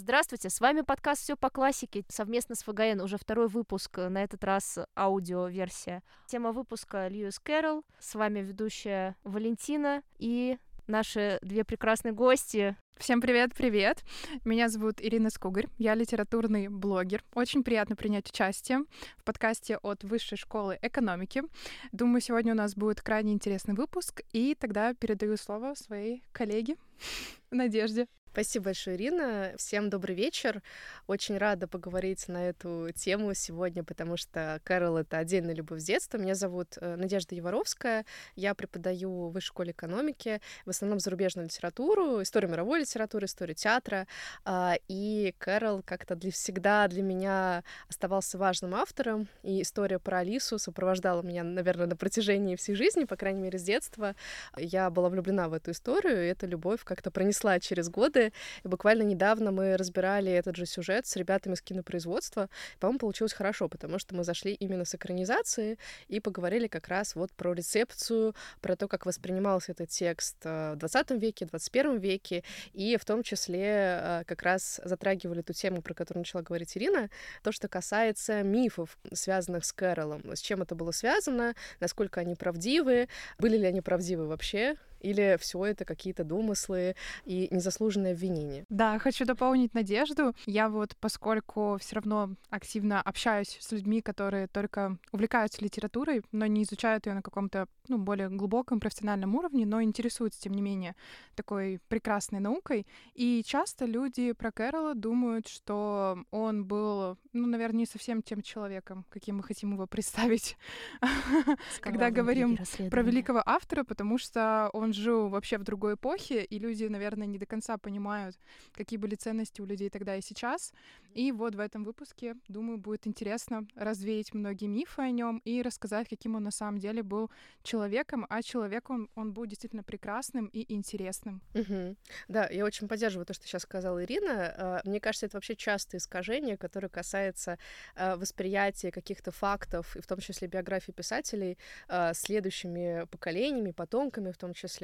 Здравствуйте, с вами подкаст «Все по классике» совместно с ФГН, уже второй выпуск, на этот раз аудиоверсия. Тема выпуска Льюис Кэрролл, с вами ведущая Валентина и наши две прекрасные гости. Всем привет-привет! Меня зовут Ирина Скугарь, я литературный блогер. Очень приятно принять участие в подкасте от Высшей школы экономики. Думаю, сегодня у нас будет крайне интересный выпуск, и тогда передаю слово своей коллеге Надежде. Спасибо большое, Ирина. Всем добрый вечер. Очень рада поговорить на эту тему сегодня, потому что Кэрол — это отдельная любовь с детства. Меня зовут э, Надежда Яворовская. Я преподаю в высшей школе экономики, в основном зарубежную литературу, историю мировой литературы, историю театра. А, и Кэрол как-то для всегда для меня оставался важным автором, и история про Алису сопровождала меня, наверное, на протяжении всей жизни, по крайней мере, с детства. Я была влюблена в эту историю, и эта любовь как-то пронесла через годы и буквально недавно мы разбирали этот же сюжет с ребятами с кинопроизводства. По-моему, получилось хорошо, потому что мы зашли именно с экранизации и поговорили как раз вот про рецепцию, про то, как воспринимался этот текст э, в 20 веке, 21 веке, и в том числе э, как раз затрагивали ту тему, про которую начала говорить Ирина, то, что касается мифов, связанных с Кэролом, с чем это было связано, насколько они правдивы, были ли они правдивы вообще, или все это какие-то домыслы и незаслуженное обвинение? Да, хочу дополнить Надежду. Я вот, поскольку все равно активно общаюсь с людьми, которые только увлекаются литературой, но не изучают ее на каком-то ну, более глубоком профессиональном уровне, но интересуются, тем не менее, такой прекрасной наукой. И часто люди про Кэрола думают, что он был, ну, наверное, не совсем тем человеком, каким мы хотим его представить, когда говорим про великого автора, потому что он жил вообще в другой эпохе, и люди, наверное, не до конца понимают, какие были ценности у людей тогда и сейчас. И вот в этом выпуске, думаю, будет интересно развеять многие мифы о нем и рассказать, каким он на самом деле был человеком, а человеком он был действительно прекрасным и интересным. Угу. Да, я очень поддерживаю то, что сейчас сказала Ирина. А, мне кажется, это вообще частое искажение, которое касается а, восприятия каких-то фактов, и в том числе биографии писателей, а, следующими поколениями, потомками в том числе.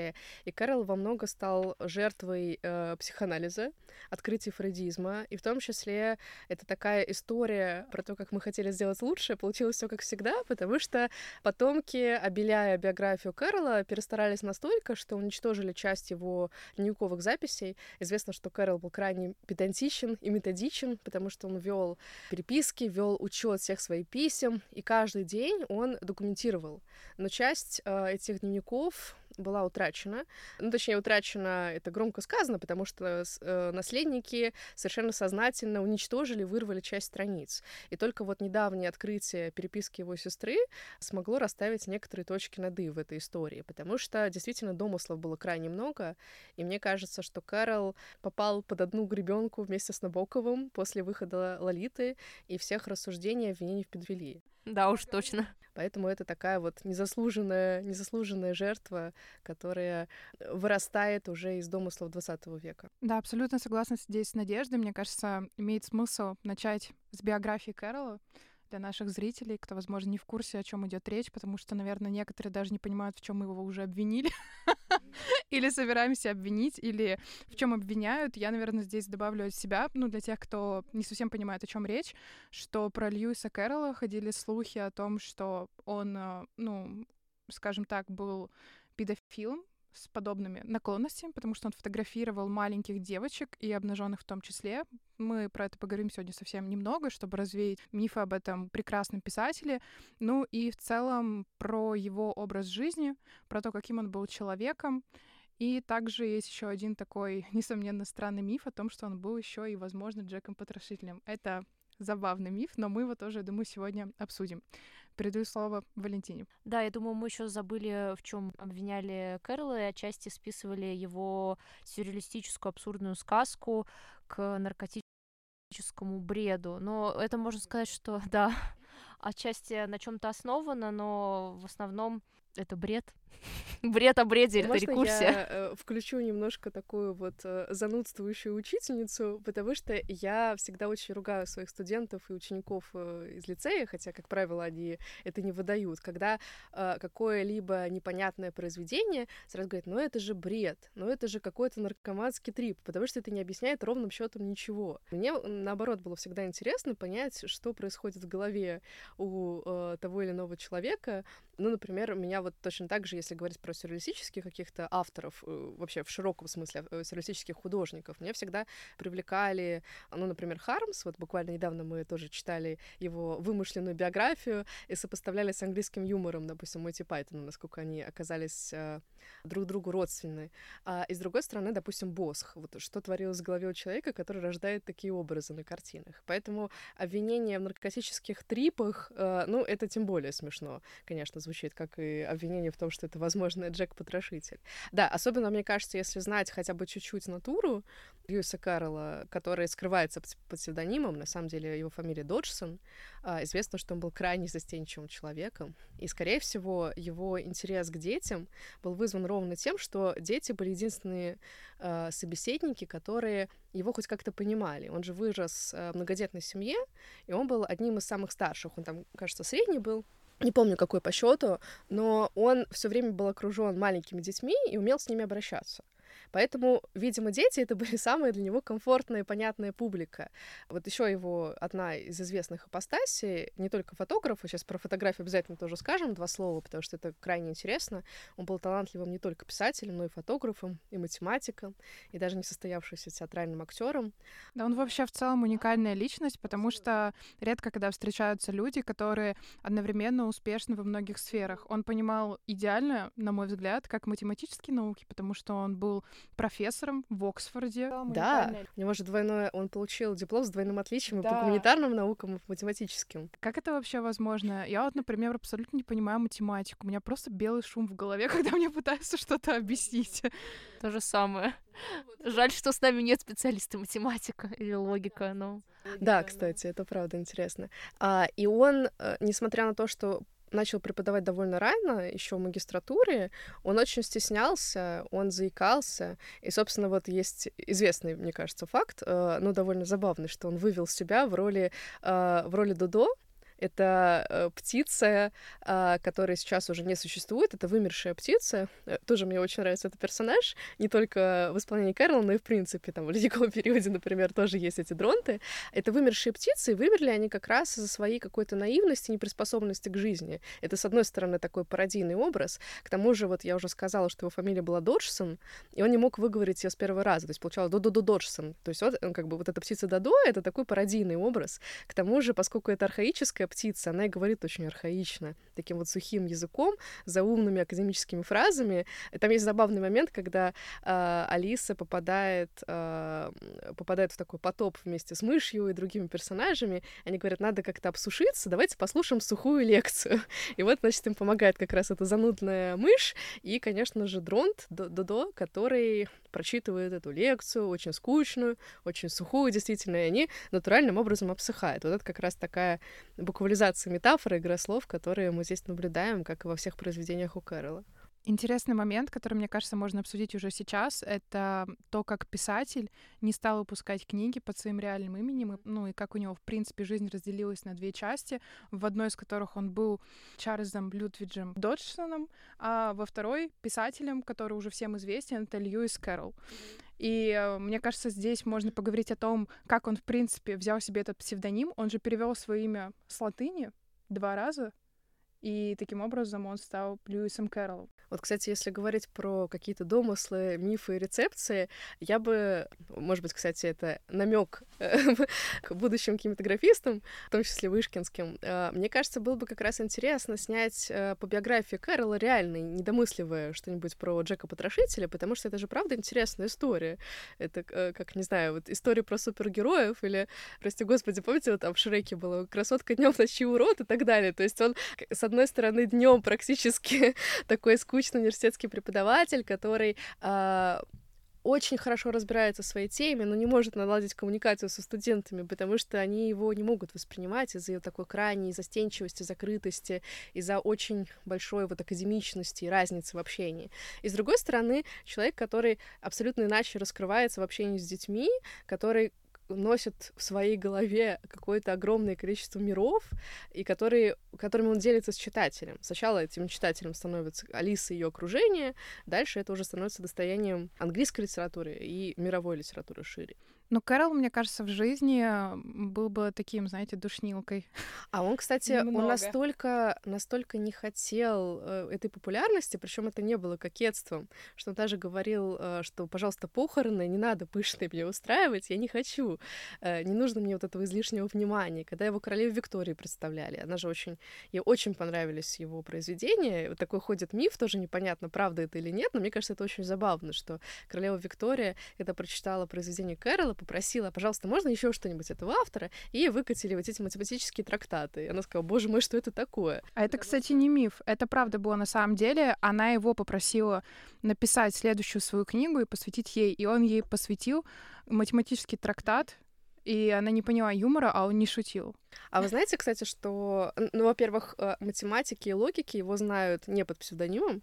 И Кэрол во много стал жертвой психоанализа, открытия фрейдизма, и в том числе это такая история про то, как мы хотели сделать лучше, получилось все как всегда, потому что потомки, обеляя биографию Кэрола, перестарались настолько, что уничтожили часть его дневниковых записей. Известно, что Кэрол был крайне педантичен и методичен, потому что он вел переписки, вел учет всех своих писем, и каждый день он документировал. Но часть э, этих дневников была утрачена. Ну, точнее, утрачена это громко сказано, потому что э, наследники совершенно сознательно уничтожили, вырвали часть страниц. И только вот недавнее открытие переписки его сестры смогло расставить некоторые точки над «и» в этой истории, потому что действительно домыслов было крайне много, и мне кажется, что Кэрол попал под одну гребенку вместе с Набоковым после выхода Лолиты, и всех рассуждений обвинений в педофилии. Да уж, точно. Поэтому это такая вот незаслуженная, незаслуженная жертва, которая вырастает уже из домыслов 20 века. Да, абсолютно согласна здесь с Надеждой. Мне кажется, имеет смысл начать с биографии Кэрола для наших зрителей, кто, возможно, не в курсе, о чем идет речь, потому что, наверное, некоторые даже не понимают, в чем мы его уже обвинили, или собираемся обвинить, или в чем обвиняют. Я, наверное, здесь добавлю от себя, ну, для тех, кто не совсем понимает, о чем речь, что про Льюиса Кэрролла ходили слухи о том, что он, э, ну, скажем так, был педофилом, с подобными наклонностями, потому что он фотографировал маленьких девочек и обнаженных в том числе. Мы про это поговорим сегодня совсем немного, чтобы развеять мифы об этом прекрасном писателе. Ну и в целом про его образ жизни, про то, каким он был человеком. И также есть еще один такой, несомненно, странный миф о том, что он был еще и, возможно, Джеком Потрошителем. Это забавный миф, но мы его тоже, я думаю, сегодня обсудим. Передаю слово Валентине. Да, я думаю, мы еще забыли, в чем обвиняли Кэрла, и отчасти списывали его сюрреалистическую абсурдную сказку к наркотическому бреду. Но это можно сказать, что да, отчасти на чем-то основано, но в основном это бред. Бред о бреде, это рекурсия. я э, включу немножко такую вот э, занудствующую учительницу, потому что я всегда очень ругаю своих студентов и учеников э, из лицея, хотя, как правило, они это не выдают, когда э, какое-либо непонятное произведение сразу говорят, ну это же бред, ну это же какой-то наркоманский трип, потому что это не объясняет ровным счетом ничего. Мне, наоборот, было всегда интересно понять, что происходит в голове у э, того или иного человека. Ну, например, у меня вот точно так же, если говорить про сюрреалистических каких-то авторов, э, вообще в широком смысле э, сюрреалистических художников, меня всегда привлекали, ну, например, Хармс, вот буквально недавно мы тоже читали его вымышленную биографию и сопоставляли с английским юмором, допустим, Монти Пайтона, насколько они оказались э, друг другу родственны. А, и с другой стороны, допустим, Босх, вот что творилось в голове у человека, который рождает такие образы на картинах. Поэтому обвинение в наркотических трипах, ну, это тем более смешно, конечно, звучит, как и обвинение в том, что это, возможно, Джек-потрошитель. Да, особенно, мне кажется, если знать хотя бы чуть-чуть натуру Льюиса Каррелла, который скрывается под псевдонимом, на самом деле его фамилия Доджсон, а, известно, что он был крайне застенчивым человеком, и, скорее всего, его интерес к детям был вызван ровно тем, что дети были единственные э, собеседники, которые его хоть как-то понимали. Он же вырос э, в многодетной семье, и он был одним из самых старших. Он там, кажется, средний был, не помню, какой по счету, но он все время был окружен маленькими детьми и умел с ними обращаться. Поэтому, видимо, дети это были самая для него комфортная и понятная публика. Вот еще его одна из известных апостасий, не только фотограф, сейчас про фотографию обязательно тоже скажем два слова, потому что это крайне интересно. Он был талантливым не только писателем, но и фотографом, и математиком, и даже не состоявшимся театральным актером. Да, он вообще в целом уникальная личность, потому что редко когда встречаются люди, которые одновременно успешны во многих сферах. Он понимал идеально, на мой взгляд, как математические науки, потому что он был профессором в Оксфорде. Да, у него же двойное, он получил диплом с двойным отличием да. и по гуманитарным наукам, и по математическим. Как это вообще возможно? Я вот, например, абсолютно не понимаю математику. У меня просто белый шум в голове, когда мне пытаются что-то объяснить. То же самое. Жаль, что с нами нет специалиста математика или логика, но... Да, кстати, это правда интересно. А, и он, э, несмотря на то, что начал преподавать довольно рано, еще в магистратуре, он очень стеснялся, он заикался. И, собственно, вот есть известный, мне кажется, факт, э, ну, довольно забавный, что он вывел себя в роли, э, в роли Дудо, это э, птица, э, которая сейчас уже не существует. Это вымершая птица. Э, тоже мне очень нравится этот персонаж. Не только в исполнении Кэрол, но и в принципе. Там в ледниковом периоде, например, тоже есть эти дронты. Это вымершие птицы, и вымерли они как раз из-за своей какой-то наивности, неприспособленности к жизни. Это, с одной стороны, такой пародийный образ. К тому же, вот я уже сказала, что его фамилия была Доджсон, и он не мог выговорить ее с первого раза. То есть получалось Додо Доджсон. То есть вот, как бы вот эта птица Додо — это такой пародийный образ. К тому же, поскольку это архаическое русская птица, она и говорит очень архаично, таким вот сухим языком, заумными академическими фразами. Там есть забавный момент, когда э, Алиса попадает, э, попадает в такой потоп вместе с мышью и другими персонажами. Они говорят, надо как-то обсушиться, давайте послушаем сухую лекцию. И вот, значит, им помогает как раз эта занудная мышь и, конечно же, Дронт Додо, который прочитывает эту лекцию, очень скучную, очень сухую, действительно, и они натуральным образом обсыхают. Вот это как раз такая буквализация метафоры, игра слов, которые мы здесь наблюдаем, как и во всех произведениях у Кэрола. Интересный момент, который, мне кажется, можно обсудить уже сейчас, это то, как писатель не стал выпускать книги под своим реальным именем, ну и как у него, в принципе, жизнь разделилась на две части, в одной из которых он был Чарльзом Людвиджем Доджсоном, а во второй — писателем, который уже всем известен, это Льюис Кэрролл. И э, мне кажется, здесь можно поговорить о том, как он, в принципе, взял себе этот псевдоним. Он же перевел свое имя с латыни два раза, и таким образом он стал Льюисом Кэрроллом. Вот, кстати, если говорить про какие-то домыслы, мифы и рецепции, я бы, может быть, кстати, это намек э, к будущим кинематографистам, в том числе вышкинским, э, мне кажется, было бы как раз интересно снять э, по биографии Кэрролла реальный, недомысливая что-нибудь про Джека Потрошителя, потому что это же, правда, интересная история. Это, как, не знаю, вот история про супергероев или, прости господи, помните, вот там в Шреке было «Красотка днем, ночи урод» и так далее. То есть он, с одной стороны, днем практически такой скучный университетский преподаватель, который э, очень хорошо разбирается в своей теме, но не может наладить коммуникацию со студентами, потому что они его не могут воспринимать из-за такой крайней застенчивости, закрытости, из-за очень большой вот академичности и разницы в общении. И с другой стороны, человек, который абсолютно иначе раскрывается в общении с детьми, который носит в своей голове какое-то огромное количество миров, и которые, которыми он делится с читателем. Сначала этим читателем становится Алиса и ее окружение, дальше это уже становится достоянием английской литературы и мировой литературы шире. Ну, Кэрол, мне кажется, в жизни был бы таким, знаете, душнилкой. А он, кстати, Немного. он настолько, настолько не хотел э, этой популярности, причем это не было кокетством, что он даже говорил, э, что, пожалуйста, похороны не надо пышные мне устраивать, я не хочу, э, не нужно мне вот этого излишнего внимания. Когда его королеву Виктории представляли, она же очень, ей очень понравились его произведения, вот такой ходит миф, тоже непонятно, правда это или нет, но мне кажется, это очень забавно, что королева Виктория это прочитала произведение Кэрола, попросила, пожалуйста, можно еще что-нибудь этого автора, и выкатили вот эти математические трактаты. И она сказала, боже мой, что это такое? А это, кстати, не миф, это правда было на самом деле. Она его попросила написать следующую свою книгу и посвятить ей, и он ей посвятил математический трактат, и она не поняла юмора, а он не шутил. А вы знаете, кстати, что, ну, во-первых, э, математики и логики его знают не под псевдонимом,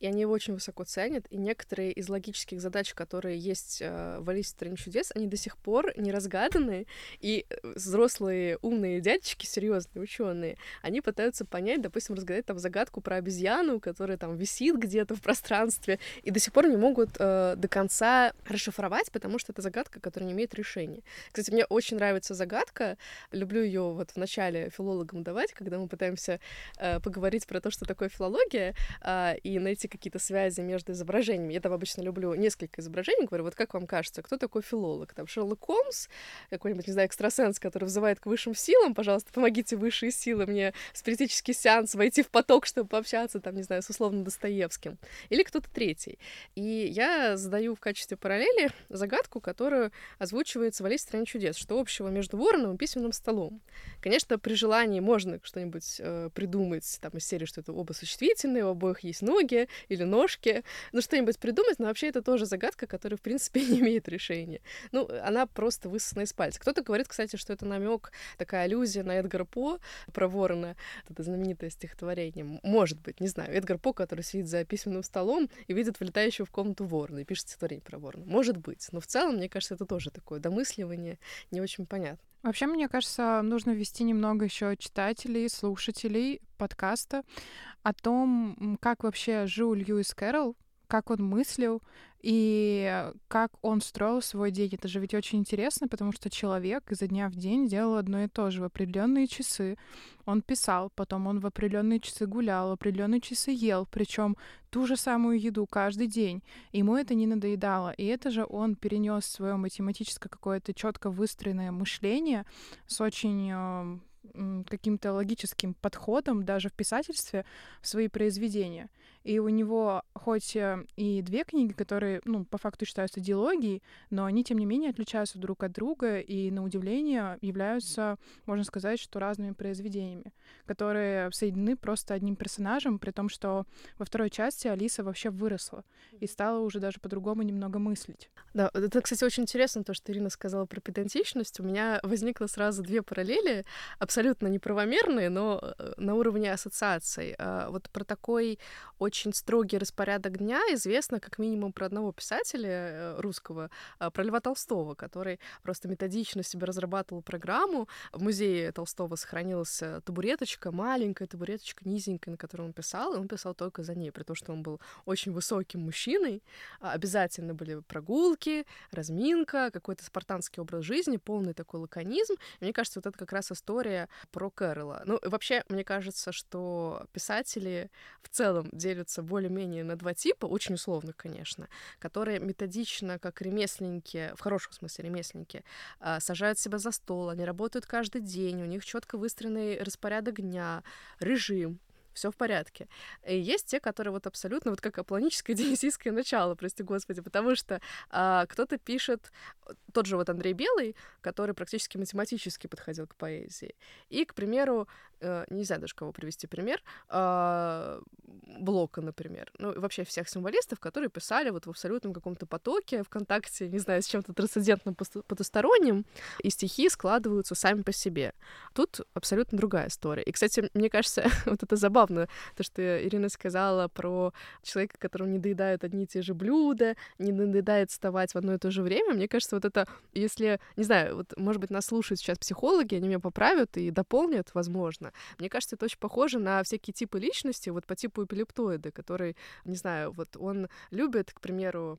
и они его очень высоко ценят, и некоторые из логических задач, которые есть э, в «Алисе в стране чудес», они до сих пор не разгаданы, и э, взрослые умные дядечки, серьезные ученые, они пытаются понять, допустим, разгадать там загадку про обезьяну, которая там висит где-то в пространстве, и до сих пор не могут э, до конца расшифровать, потому что это загадка, которая не имеет решения. Кстати, мне очень нравится загадка, люблю ее вот в начале филологам давать, когда мы пытаемся э, поговорить про то, что такое филология, э, и найти какие-то связи между изображениями. Я там обычно люблю несколько изображений, говорю, вот как вам кажется, кто такой филолог? Там Шерлок Холмс, какой-нибудь, не знаю, экстрасенс, который вызывает к высшим силам, пожалуйста, помогите высшие силы мне спиритический сеанс войти в поток, чтобы пообщаться, там, не знаю, с условно Достоевским. Или кто-то третий. И я задаю в качестве параллели загадку, которую озвучивается в «Алисе в стране чудес», что общего между вороном и письменным столом. Конечно, при желании можно что-нибудь э, придумать, там, из серии, что это оба существительные, у обоих есть ноги или ножки, ну, что-нибудь придумать, но вообще это тоже загадка, которая, в принципе, не имеет решения. Ну, она просто высосана из пальца. Кто-то говорит, кстати, что это намек, такая аллюзия на Эдгара По про ворона, это знаменитое стихотворение. Может быть, не знаю, Эдгар По, который сидит за письменным столом и видит влетающего в комнату ворона и пишет стихотворение про ворона. Может быть, но в целом, мне кажется, это тоже такое домысливание, не очень понятно. Вообще, мне кажется, нужно ввести немного еще читателей, слушателей подкаста о том, как вообще жил Льюис Кэрролл, как он мыслил и как он строил свой день. Это же ведь очень интересно, потому что человек изо дня в день делал одно и то же. В определенные часы он писал, потом он в определенные часы гулял, в определенные часы ел, причем ту же самую еду каждый день. Ему это не надоедало. И это же он перенес свое математическое какое-то четко выстроенное мышление с очень э, каким-то логическим подходом даже в писательстве в свои произведения. И у него хоть э, и две книги, которые, ну, по факту считаются диалогией, но они, тем не менее, отличаются друг от друга и, на удивление, являются, можно сказать, что разными произведениями, которые соединены просто одним персонажем, при том, что во второй части Алиса вообще выросла и стала уже даже по-другому немного мыслить. Да, это, кстати, очень интересно, то, что Ирина сказала про педантичность. У меня возникло сразу две параллели, абсолютно неправомерные, но э, на уровне ассоциаций. А, вот про такой очень очень строгий распорядок дня известно как минимум про одного писателя э, русского, а, про Льва Толстого, который просто методично себе разрабатывал программу. В музее Толстого сохранилась табуреточка, маленькая табуреточка, низенькая, на которой он писал, и он писал только за ней, при том, что он был очень высоким мужчиной. А, обязательно были прогулки, разминка, какой-то спартанский образ жизни, полный такой лаконизм. И мне кажется, вот это как раз история про Кэрролла. Ну, вообще, мне кажется, что писатели в целом делят делятся более-менее на два типа, очень условно, конечно, которые методично, как ремесленники, в хорошем смысле ремесленники, а, сажают себя за стол, они работают каждый день, у них четко выстроенный распорядок дня, режим, все в порядке. И есть те, которые вот абсолютно вот как апланическое денисийское начало, прости господи, потому что а, кто-то пишет, тот же вот Андрей Белый, который практически математически подходил к поэзии. И, к примеру, э, не знаю даже кого привести пример, э, Блока, например. Ну, вообще всех символистов, которые писали вот в абсолютном каком-то потоке ВКонтакте, не знаю, с чем-то трансцендентным потусторонним, и стихи складываются сами по себе. Тут абсолютно другая история. И, кстати, мне кажется, вот это забавно, то, что Ирина сказала про человека, которому не доедают одни и те же блюда, не надоедает вставать в одно и то же время. Мне кажется, вот это, если, не знаю, вот, может быть, нас слушают сейчас психологи, они меня поправят и дополнят, возможно. Мне кажется, это очень похоже на всякие типы личности, вот по типу эпилептоида, который, не знаю, вот он любит, к примеру,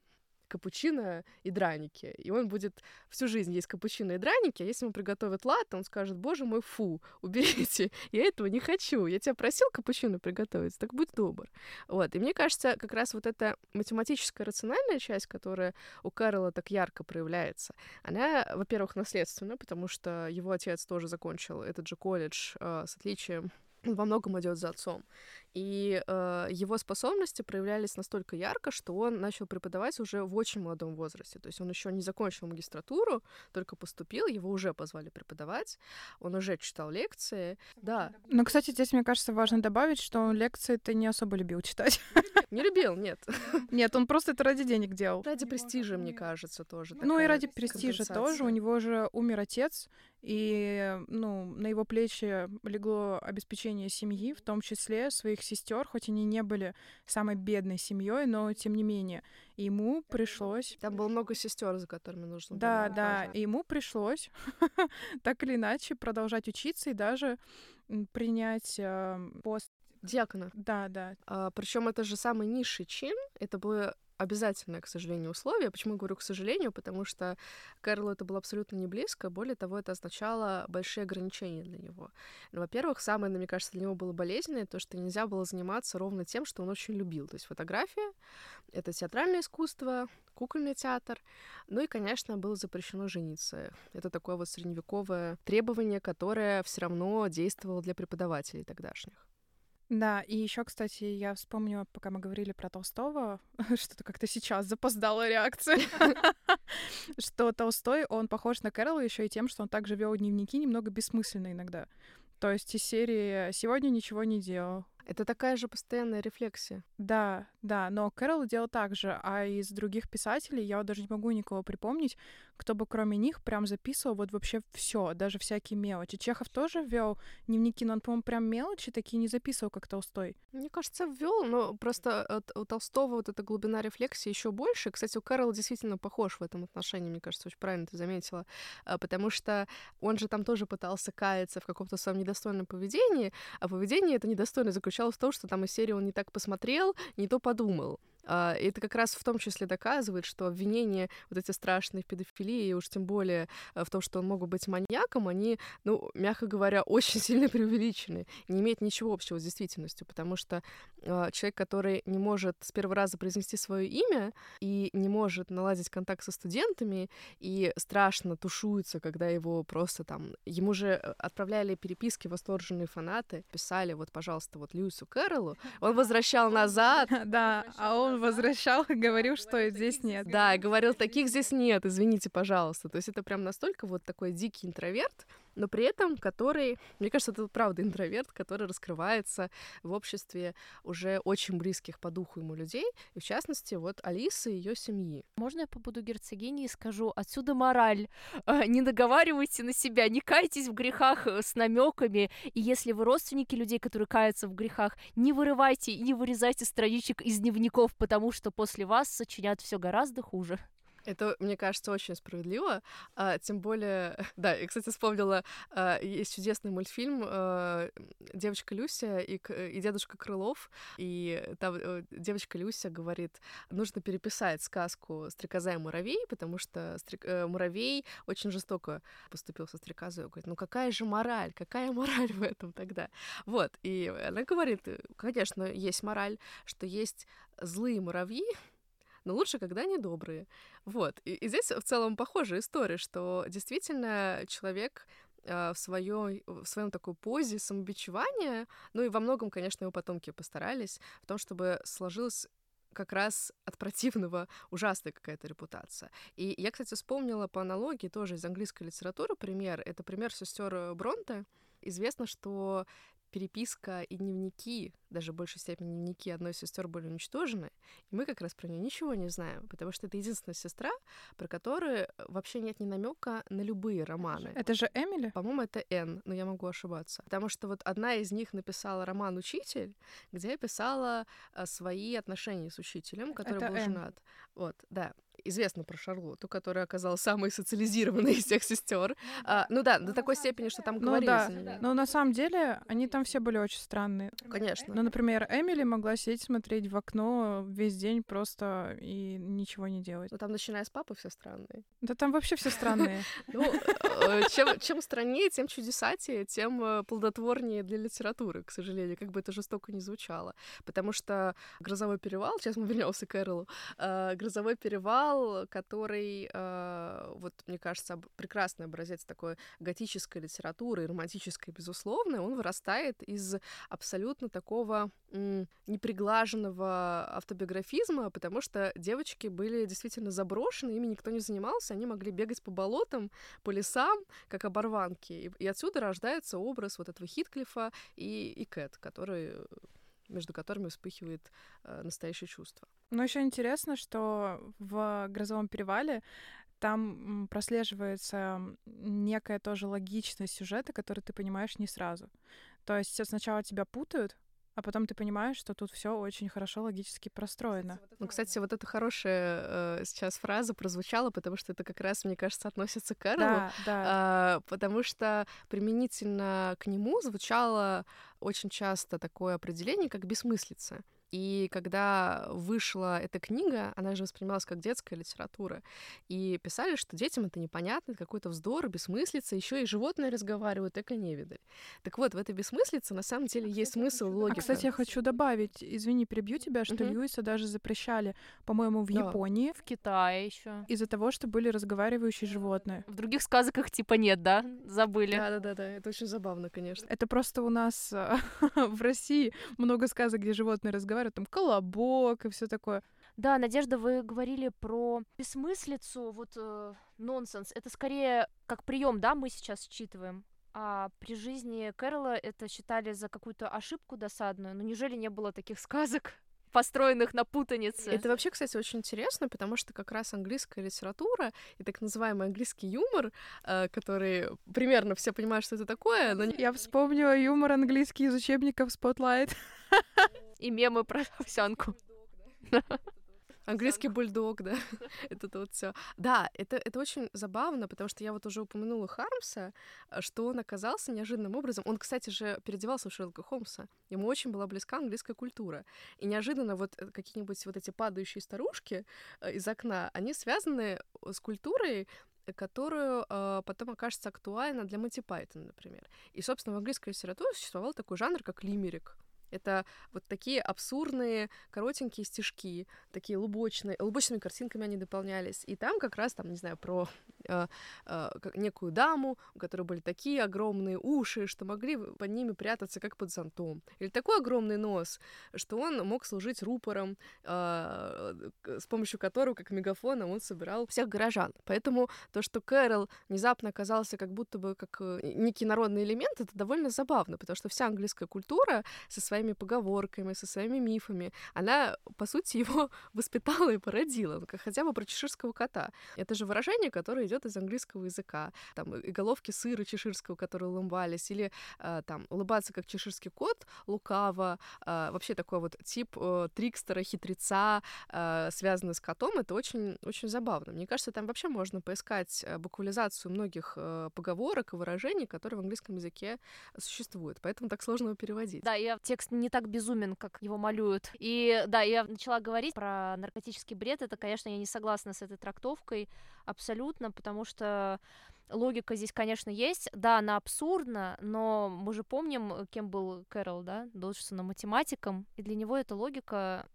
капучино и драники. И он будет всю жизнь есть капучино и драники, а если ему приготовят латте, он скажет, боже мой, фу, уберите, я этого не хочу. Я тебя просил капучино приготовить, так будь добр. Вот. И мне кажется, как раз вот эта математическая рациональная часть, которая у Кэрола так ярко проявляется, она, во-первых, наследственна, потому что его отец тоже закончил этот же колледж э, с отличием во многом идет за отцом. И э, его способности проявлялись настолько ярко, что он начал преподавать уже в очень молодом возрасте. То есть он еще не закончил магистратуру, только поступил, его уже позвали преподавать, он уже читал лекции. Да. Ну, кстати, здесь, мне кажется, важно добавить, что он лекции ты не особо любил читать. Не любил, нет. Нет, он просто это ради денег делал. Ради престижа, мне кажется, тоже. Ну и ради престижа тоже. У него же умер отец, и ну, на его плечи легло обеспечение семьи, в том числе своих сестер, хоть они не были самой бедной семьей, но тем не менее ему пришлось. Там было много сестер, за которыми нужно было. Да, да, ему пришлось так или иначе продолжать учиться и даже принять э, пост Диакона. Да, да. А, причем это же самый низший чин. Это было обязательное, к сожалению, условие. Почему говорю к сожалению? Потому что Кэролу это было абсолютно не близко. Более того, это означало большие ограничения для него. Ну, во-первых, самое, мне кажется, для него было болезненное, то, что нельзя было заниматься ровно тем, что он очень любил. То есть фотография, это театральное искусство, кукольный театр. Ну и, конечно, было запрещено жениться. Это такое вот средневековое требование, которое все равно действовало для преподавателей тогдашних. Да, и еще, кстати, я вспомнила, пока мы говорили про Толстого, что-то как-то сейчас запоздала реакция, что Толстой, он похож на Кэрола еще и тем, что он также вел дневники немного бессмысленно иногда. То есть из серии «Сегодня ничего не делал», это такая же постоянная рефлексия. Да, да, но Кэрол делал так же, а из других писателей я вот даже не могу никого припомнить, кто бы кроме них прям записывал вот вообще все, даже всякие мелочи. Чехов тоже вел дневники, но он, по-моему, прям мелочи такие не записывал, как Толстой. Мне кажется, ввел, но просто у Толстого вот эта глубина рефлексии еще больше. Кстати, у Кэрола действительно похож в этом отношении, мне кажется, очень правильно ты заметила, а, потому что он же там тоже пытался каяться в каком-то своем недостойном поведении, а поведение это недостойное заключалось заключалась в том, что там из серии он не так посмотрел, не то подумал. А, и это как раз в том числе доказывает, что обвинения вот эти страшные в педофилии, и уж тем более э, в том, что он мог быть маньяком, они, ну, мягко говоря, очень сильно преувеличены, не имеют ничего общего с действительностью, потому что э, человек, который не может с первого раза произнести свое имя и не может наладить контакт со студентами, и страшно тушуется, когда его просто там... Ему же э, отправляли переписки восторженные фанаты, писали, вот, пожалуйста, вот Льюису Кэрролу, он возвращал назад. Да, а он возвращал и говорил, что здесь нет. Да, говорил, таких здесь нет, извините, пожалуйста. То есть это прям настолько вот такой дикий интроверт, но при этом который, мне кажется, это правда интроверт, который раскрывается в обществе уже очень близких по духу ему людей, и в частности вот Алисы и ее семьи. Можно я побуду герцогиней и скажу, отсюда мораль, э, не наговаривайте на себя, не кайтесь в грехах э, с намеками, и если вы родственники людей, которые каются в грехах, не вырывайте и не вырезайте страничек из дневников, потому что после вас сочинят все гораздо хуже. Это, мне кажется, очень справедливо. А, тем более, да, я, кстати, вспомнила, а, есть чудесный мультфильм а, «Девочка Люся» и, и «Дедушка Крылов», и там а, девочка Люся говорит, нужно переписать сказку «Стрекоза и муравей», потому что стрек... Э, муравей очень жестоко поступил со стрекозой. Говорит, ну какая же мораль, какая мораль в этом тогда? Вот, и она говорит, конечно, есть мораль, что есть злые муравьи, но лучше, когда они добрые. Вот. И, и здесь в целом похожая история, что действительно человек в, своей, в своем такой позе самобичевания, ну и во многом, конечно, его потомки постарались в том, чтобы сложилось как раз от противного ужасная какая-то репутация. И я, кстати, вспомнила по аналогии тоже из английской литературы пример. Это пример сестер Бронте. Известно, что переписка и дневники, даже в большей степени дневники одной из сестер были уничтожены, и мы как раз про нее ничего не знаем, потому что это единственная сестра, про которую вообще нет ни намека на любые романы. Это же Эмили? По-моему, это Н, но я могу ошибаться. Потому что вот одна из них написала роман «Учитель», где писала а, свои отношения с учителем, который это был Н. женат. Вот, да известно про Шарлотту, которая оказалась самой социализированной из всех сестер. А, ну да, до такой степени, что там Ну говорили да, но на самом деле они там все были очень странные. Конечно. Ну, например, Эмили могла сидеть смотреть в окно весь день просто и ничего не делать. Ну там, начиная с папы, все странные. Да там вообще все странные. Ну, э, чем, страннее, тем чудесатее, тем э, плодотворнее для литературы, к сожалению, как бы это жестоко не звучало. Потому что «Грозовой перевал», сейчас мы вернемся к Эролу, э, «Грозовой перевал», который, э, вот, мне кажется, прекрасный образец такой готической литературы, романтической, безусловно, он вырастает из абсолютно такого неприглаженного автобиографизма, потому что девочки были действительно заброшены, ими никто не занимался, они могли бегать по болотам, по лесам, как оборванки. И, и отсюда рождается образ вот этого Хитклифа и, и Кэт, который между которыми вспыхивает э, настоящее чувство. Но еще интересно, что в грозовом перевале там прослеживается некая тоже логичность сюжета, который ты понимаешь не сразу. То есть сначала тебя путают, а потом ты понимаешь, что тут все очень хорошо логически простроено. Ну, кстати, вот эта хорошая э, сейчас фраза прозвучала, потому что это как раз, мне кажется, относится к Кэролу. Да, да. А, потому что применительно к нему звучало очень часто такое определение, как бессмыслица. И когда вышла эта книга, она же воспринималась как детская литература. И писали, что детям это непонятно, это какой-то вздор, бессмыслица. Еще и животные разговаривают, эко невидаль. Так вот, в этой бессмыслице на самом деле есть смысл, А, логика. кстати, я хочу добавить, извини, перебью тебя, что Мгм. Льюиса даже запрещали, по-моему, в Да. Японии В Китае еще. из-за того, что были разговаривающие животные. В других сказках типа нет, да? Забыли. Да-да-да, это очень забавно, конечно. Это просто у нас а, в России много сказок, где животные разговаривают, там колобок и все такое. Да, Надежда, вы говорили про бессмыслицу, вот э, нонсенс. Это скорее как прием, да, мы сейчас считываем. А при жизни Кэрола это считали за какую-то ошибку досадную. Ну неужели не было таких сказок, построенных на путанице? Это вообще, кстати, очень интересно, потому что как раз английская литература и так называемый английский юмор, э, который примерно все понимают, что это такое, но Я вспомнила юмор английский из учебников Spotlight. И мемы про овсянку. английский бульдог, да, это то вот все. Да, это, это очень забавно, потому что я вот уже упомянула Хармса, э, что он оказался неожиданным образом. Он, кстати же, переодевался в Шерлока Холмса. Ему очень была близка английская культура. И неожиданно вот э, какие-нибудь вот эти падающие старушки э, из окна, они связаны с культурой, э, которую э, потом окажется актуальна для Монти Пайтона, например. И, собственно, в английской литературе существовал такой жанр, как лимерик. Это вот такие абсурдные, коротенькие стишки, такие лубочные, лубочными картинками они дополнялись. И там как раз, там, не знаю, про э, э, некую даму, у которой были такие огромные уши, что могли под ними прятаться, как под зонтом. Или такой огромный нос, что он мог служить рупором, э, с помощью которого, как мегафона, он собирал всех горожан. Поэтому то, что Кэрол внезапно оказался как будто бы как э, некий народный элемент, это довольно забавно, потому что вся английская культура со своими поговорками, со своими мифами, она, по сути, его воспитала и породила. Ну, хотя бы про чеширского кота. Это же выражение, которое идет из английского языка. Там и головки сыра чеширского, которые улыбались, или э, там улыбаться как чеширский кот, лукаво. Э, вообще такой вот тип э, трикстера, хитреца, связанный с котом, это очень, очень забавно. Мне кажется, там вообще можно поискать буквализацию многих поговорок и выражений, которые в английском языке существуют. Поэтому так сложно его переводить. Да, я текст не так безумен, как его малюют. И да, я начала говорить про наркотический бред. Это, конечно, я не согласна с этой трактовкой абсолютно, потому что логика здесь, конечно, есть. Да, она абсурдна, но мы же помним, кем был Кэрол, да, Доджсоном, математиком, и для него эта логика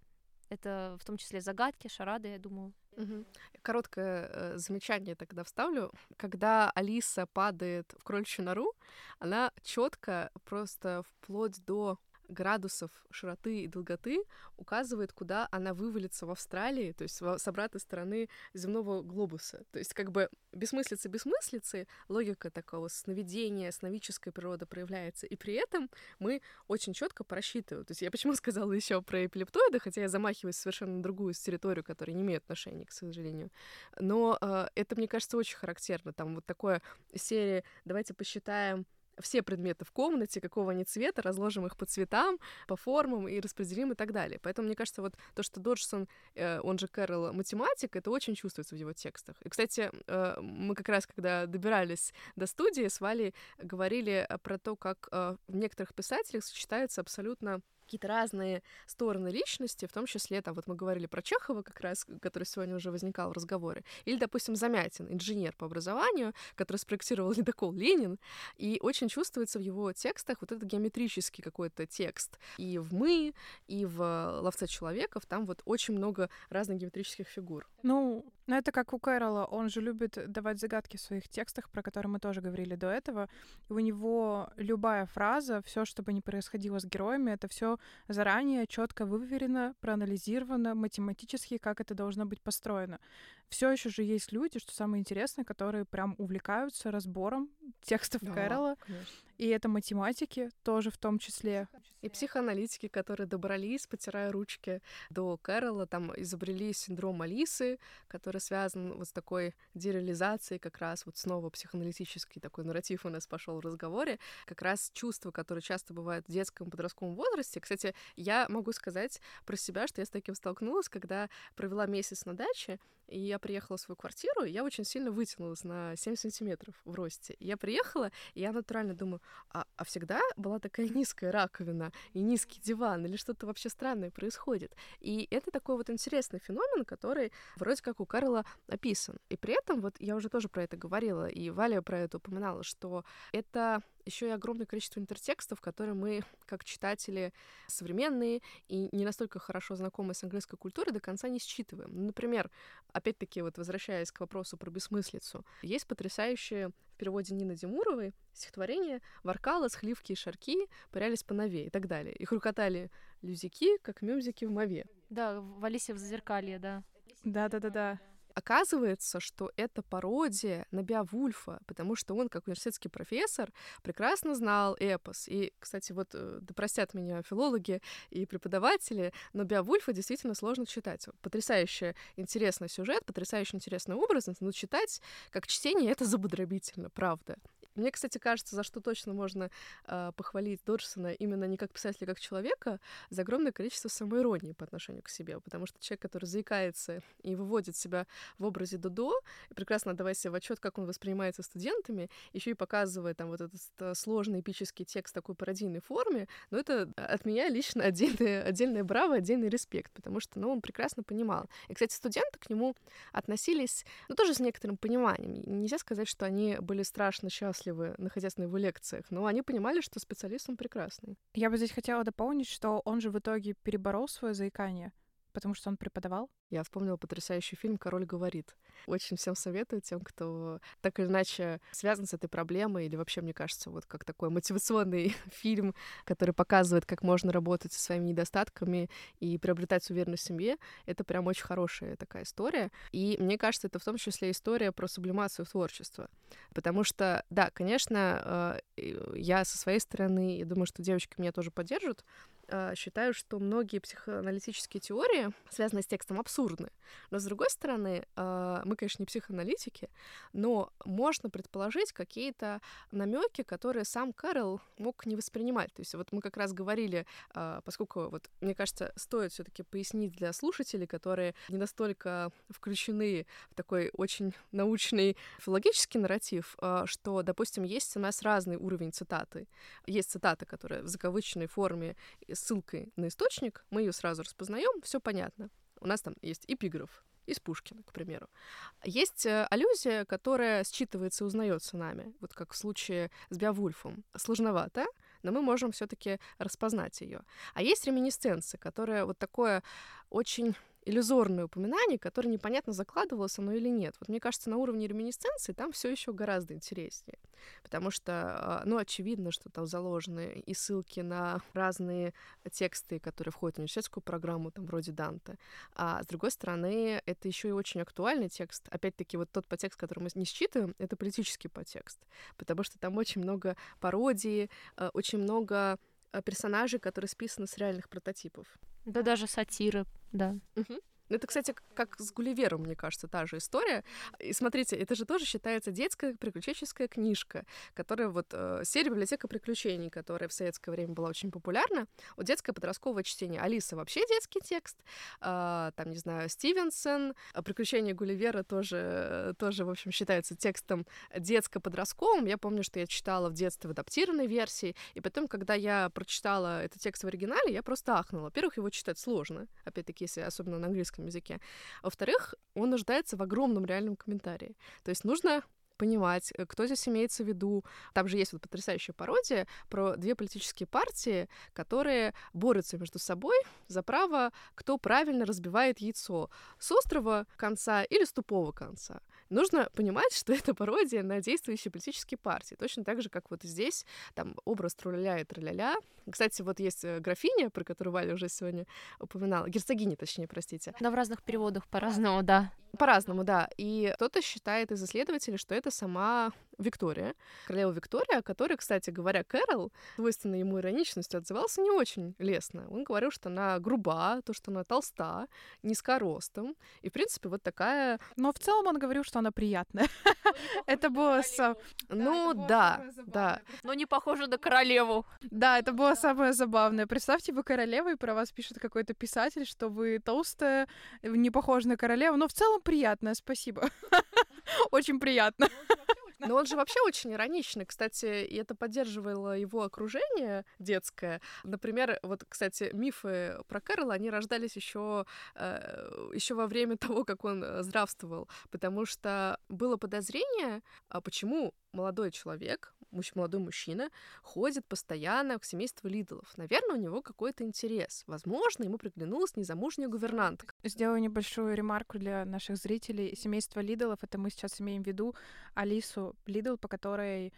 это в том числе загадки, шарады, я думаю. Угу. Короткое э, замечание тогда вставлю. Когда Алиса падает в кроличью нору, она четко просто вплоть до градусов широты и долготы указывает, куда она вывалится в Австралии, то есть с обратной стороны земного глобуса. То есть как бы бессмыслицы бессмыслицы, логика такого сновидения, сновидческая природа проявляется, и при этом мы очень четко просчитываем. То есть я почему сказала еще про эпилептоиды, хотя я замахиваюсь совершенно на другую территорию, которая не имеет отношения, к сожалению. Но э, это, мне кажется, очень характерно. Там вот такое серия «давайте посчитаем все предметы в комнате, какого они цвета, разложим их по цветам, по формам и распределим и так далее. Поэтому мне кажется, вот то, что Доджсон, э, он же Кэрол, математик, это очень чувствуется в его текстах. И, кстати, э, мы как раз, когда добирались до студии, с Валей говорили про то, как э, в некоторых писателях сочетаются абсолютно какие-то разные стороны личности, в том числе, там, вот мы говорили про Чехова как раз, который сегодня уже возникал в разговоре, или, допустим, Замятин, инженер по образованию, который спроектировал ледокол Ленин, и очень чувствуется в его текстах вот этот геометрический какой-то текст. И в «Мы», и в «Ловце человеков» там вот очень много разных геометрических фигур. Ну, ну это как у Кэрола, он же любит давать загадки в своих текстах, про которые мы тоже говорили до этого. И у него любая фраза, все, что бы ни происходило с героями, это все заранее четко выверено, проанализировано математически, как это должно быть построено. Все еще же есть люди, что самое интересное, которые прям увлекаются разбором текстов да, Кэрола. Конечно. И это математики тоже в том числе. И психоаналитики, которые добрались, потирая ручки до Кэрола, там изобрели синдром Алисы, который связан вот с такой дереализацией как раз вот снова психоаналитический такой нарратив у нас пошел в разговоре, как раз чувства, которые часто бывают в детском подростковом возрасте. Кстати, я могу сказать про себя, что я с таким столкнулась, когда провела месяц на даче, и я приехала в свою квартиру, и я очень сильно вытянулась на 7 сантиметров в росте. Я приехала, и я натурально думаю, а, а всегда была такая низкая раковина и низкий диван, или что-то вообще странное происходит. И это такой вот интересный феномен, который вроде как у Карла описан. И при этом, вот я уже тоже про это говорила, и Валя про это упоминала, что это еще и огромное количество интертекстов, которые мы, как читатели современные и не настолько хорошо знакомые с английской культурой, до конца не считываем. Ну, например, опять-таки, вот возвращаясь к вопросу про бессмыслицу, есть потрясающее в переводе Нины Демуровой стихотворение «Воркала, схливки и шарки, пырялись по нове» и так далее. Их рукотали люзики, как мюзики в мове. Да, в Алисе в Зазеркалье, да. Да-да-да-да. Оказывается, что это пародия на Беовульфа, потому что он, как университетский профессор, прекрасно знал эпос. И, кстати, вот э, да простят меня филологи и преподаватели, но Беовульфа действительно сложно читать. Потрясающе интересный сюжет, потрясающе интересная образность, но читать как чтение — это забудробительно, правда. Мне, кстати, кажется, за что точно можно э, похвалить Доджсона именно не как писателя, а как человека, за огромное количество самоиронии по отношению к себе. Потому что человек, который заикается и выводит себя в образе Додо, прекрасно отдавая себе в отчет, как он воспринимается студентами, еще и показывая там вот этот э, сложный эпический текст в такой пародийной форме, но это от меня лично отдельное, отдельное браво, отдельный респект, потому что, ну, он прекрасно понимал. И, кстати, студенты к нему относились, ну, тоже с некоторым пониманием. Нельзя сказать, что они были страшно счастливы счастливы, находясь на его лекциях, но они понимали, что специалист он прекрасный. Я бы здесь хотела дополнить, что он же в итоге переборол свое заикание, потому что он преподавал. Я вспомнила потрясающий фильм «Король говорит». Очень всем советую тем, кто так или иначе связан с этой проблемой, или вообще, мне кажется, вот как такой мотивационный фильм, который показывает, как можно работать со своими недостатками и приобретать уверенность в семье. Это прям очень хорошая такая история. И мне кажется, это в том числе история про сублимацию творчества. Потому что, да, конечно, э, я со своей стороны, и думаю, что девочки меня тоже поддержат, считаю, что многие психоаналитические теории, связанные с текстом, абсурдны. Но, с другой стороны, э, мы, конечно, не психоаналитики, но можно предположить какие-то намеки, которые сам Кэрол мог не воспринимать. То есть вот мы как раз говорили, э, поскольку, вот, мне кажется, стоит все таки пояснить для слушателей, которые не настолько включены в такой очень научный филологический нарратив, что, допустим, есть у нас разный уровень цитаты. Есть цитата, которая в закавыченной форме ссылкой на источник, мы ее сразу распознаем, все понятно. У нас там есть эпиграф из Пушкина, к примеру. Есть э, аллюзия, которая считывается и узнается нами, вот как в случае с Беовульфом. Сложновато, но мы можем все-таки распознать ее. А есть реминисценция, которая вот такое очень иллюзорное упоминание, которое непонятно закладывалось оно или нет. Вот мне кажется, на уровне реминисценции там все еще гораздо интереснее, потому что, а, ну, очевидно, что там заложены и ссылки на разные тексты, которые входят в университетскую программу, там, вроде Данте. А с другой стороны, это еще и очень актуальный текст. Опять-таки, вот тот подтекст, который мы не считываем, это политический подтекст, потому что там очень много пародии, а, очень много персонажей, которые списаны с реальных прототипов. Да даже сатиры, да. Угу. Ну, это, кстати, как с Гулливером, мне кажется, та же история. И смотрите, это же тоже считается детская приключенческая книжка, которая вот э, серия «Библиотека приключений», которая в советское время была очень популярна. Вот детское подростковое чтение. Алиса вообще детский текст. Э, там, не знаю, Стивенсон. А «Приключения Гулливера» тоже, тоже, в общем, считается текстом детско-подростковым. Я помню, что я читала в детстве в адаптированной версии, и потом, когда я прочитала этот текст в оригинале, я просто ахнула. Во-первых, его читать сложно, опять-таки, если особенно на английском английском языке. Во-вторых, он нуждается в огромном реальном комментарии. То есть нужно понимать, э, кто здесь имеется в виду. Там же есть вот потрясающая пародия про две политические партии, которые борются между собой за право, кто правильно разбивает яйцо с острого конца или с тупого конца. Нужно понимать, что это пародия на действующие политические партии. Точно так же, как вот здесь там образ труляля и траляля. Кстати, вот есть э, графиня, про которую Валя уже сегодня упоминала. Герцогиня, точнее, простите. Да, в разных переводах по-разному, да. По-разному, да. И кто-то считает из исследователей, что это сама Виктория, королева Виктория, которая, кстати говоря, Кэрол, свойственной ему ироничностью, отзывался не очень лестно. Он говорил, что она груба, то, что она толста, низкоростом. И, в принципе, вот такая... Но в целом он говорил, что она приятная. Это было... Ну, да, да. Но не похоже на королеву. Да, это было самое забавное. Представьте, вы королева, и про вас пишет какой-то писатель, что вы толстая, не похожа на королеву, но в целом приятная, спасибо. Очень приятно. Но он же вообще очень ироничный. Кстати, и это поддерживало его окружение детское. Например, вот, кстати, мифы про Кэрола, они рождались еще, э, еще во время того, как он э, здравствовал. Потому что было подозрение, а почему молодой человек, молодой мужчина, ходит постоянно к семейству Лидолов. Наверное, у него какой-то интерес. Возможно, ему приглянулась незамужняя гувернантка. Сделаю небольшую ремарку для наших зрителей. Семейство Лидолов, это мы сейчас имеем в виду Алису Лидл, по которой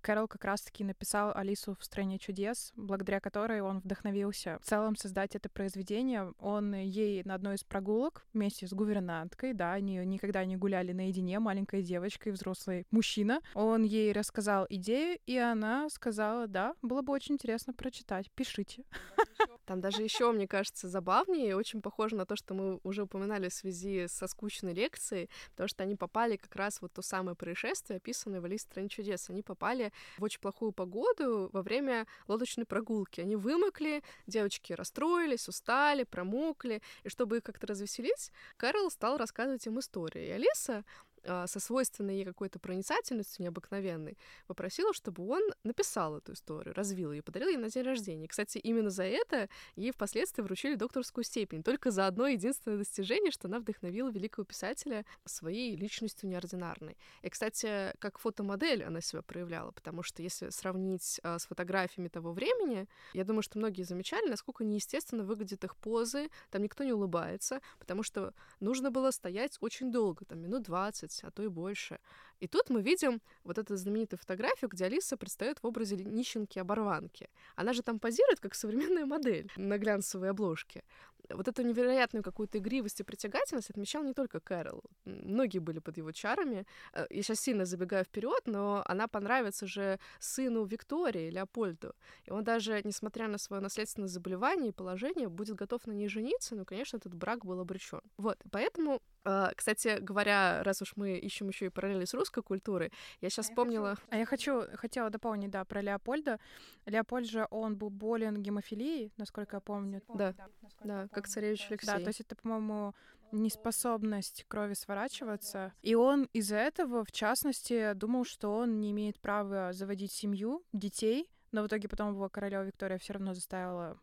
Кэрол как раз-таки написал Алису в «Стране чудес», благодаря которой он вдохновился в целом создать это произведение. Он ей на одной из прогулок вместе с гувернанткой, да, они никогда не гуляли наедине, маленькой девочкой, взрослый мужчина. Он ей рассказал идею, и она сказала, да, было бы очень интересно прочитать, пишите. Там даже еще, мне кажется, забавнее, очень похоже на то, что мы уже упоминали в связи со скучной лекцией, потому что они попали как раз вот то самое происшествие, описанное в Алисе стране чудес. Они попали в очень плохую погоду во время лодочной прогулки. Они вымокли, девочки расстроились, устали, промокли, и чтобы их как-то развеселить, Кэрол стал рассказывать им истории. И Алиса со свойственной ей какой-то проницательностью необыкновенной, попросила, чтобы он написал эту историю, развил ее, подарил ей на день рождения. Кстати, именно за это ей впоследствии вручили докторскую степень. Только за одно единственное достижение, что она вдохновила великого писателя своей личностью неординарной. И, кстати, как фотомодель она себя проявляла, потому что если сравнить а, с фотографиями того времени, я думаю, что многие замечали, насколько неестественно выглядят их позы, там никто не улыбается, потому что нужно было стоять очень долго, там минут 20, 15, а то и больше. И тут мы видим вот эту знаменитую фотографию, где Алиса предстает в образе нищенки-оборванки. Она же там позирует как современная модель на глянцевой обложке вот эту невероятную какую-то игривость и притягательность отмечал не только Кэрол. Многие были под его чарами. Э, я сейчас сильно забегаю вперед, но она понравится же сыну Виктории, Леопольду. И он даже, несмотря на свое наследственное заболевание и положение, будет готов на ней жениться, но, конечно, этот брак был обречен. Вот, поэтому кстати говоря, раз уж мы ищем еще и параллели с русской культурой, я сейчас а вспомнила... Я хочу... А я хочу, хотела дополнить, да, про Леопольда. Леопольд же, он был болен гемофилией, насколько я помню. Да, да, как царевич Алексей. Да, то есть это, по-моему, неспособность крови сворачиваться. И он из-за этого, в частности, думал, что он не имеет права заводить семью, детей, но в итоге потом его королева Виктория все равно заставила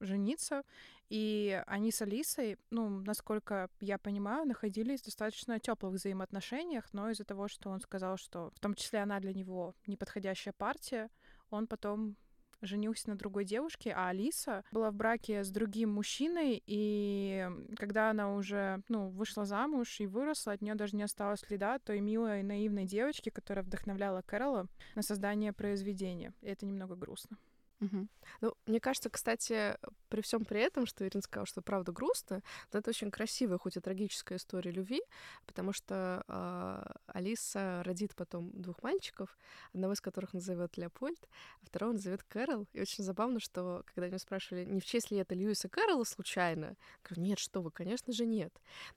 жениться, и они с Алисой, ну, насколько я понимаю, находились в достаточно теплых взаимоотношениях, но из-за того, что он сказал, что в том числе она для него неподходящая партия, он потом женился на другой девушке, а Алиса была в браке с другим мужчиной, и когда она уже, ну, вышла замуж и выросла, от нее даже не осталось следа той милой, наивной девочки, которая вдохновляла Кэрола на создание произведения. И это немного грустно. Угу. Ну, мне кажется, кстати, при всем при этом, что Ирина сказала, что правда грустно, но это очень красивая, хоть и трагическая история любви, потому что э, Алиса родит потом двух мальчиков, одного из которых назовет Леопольд, а второго назовет Кэрол. И очень забавно, что когда меня спрашивали, не в честь ли это Льюиса Кэрола случайно, я говорю, нет, что вы, конечно же, нет.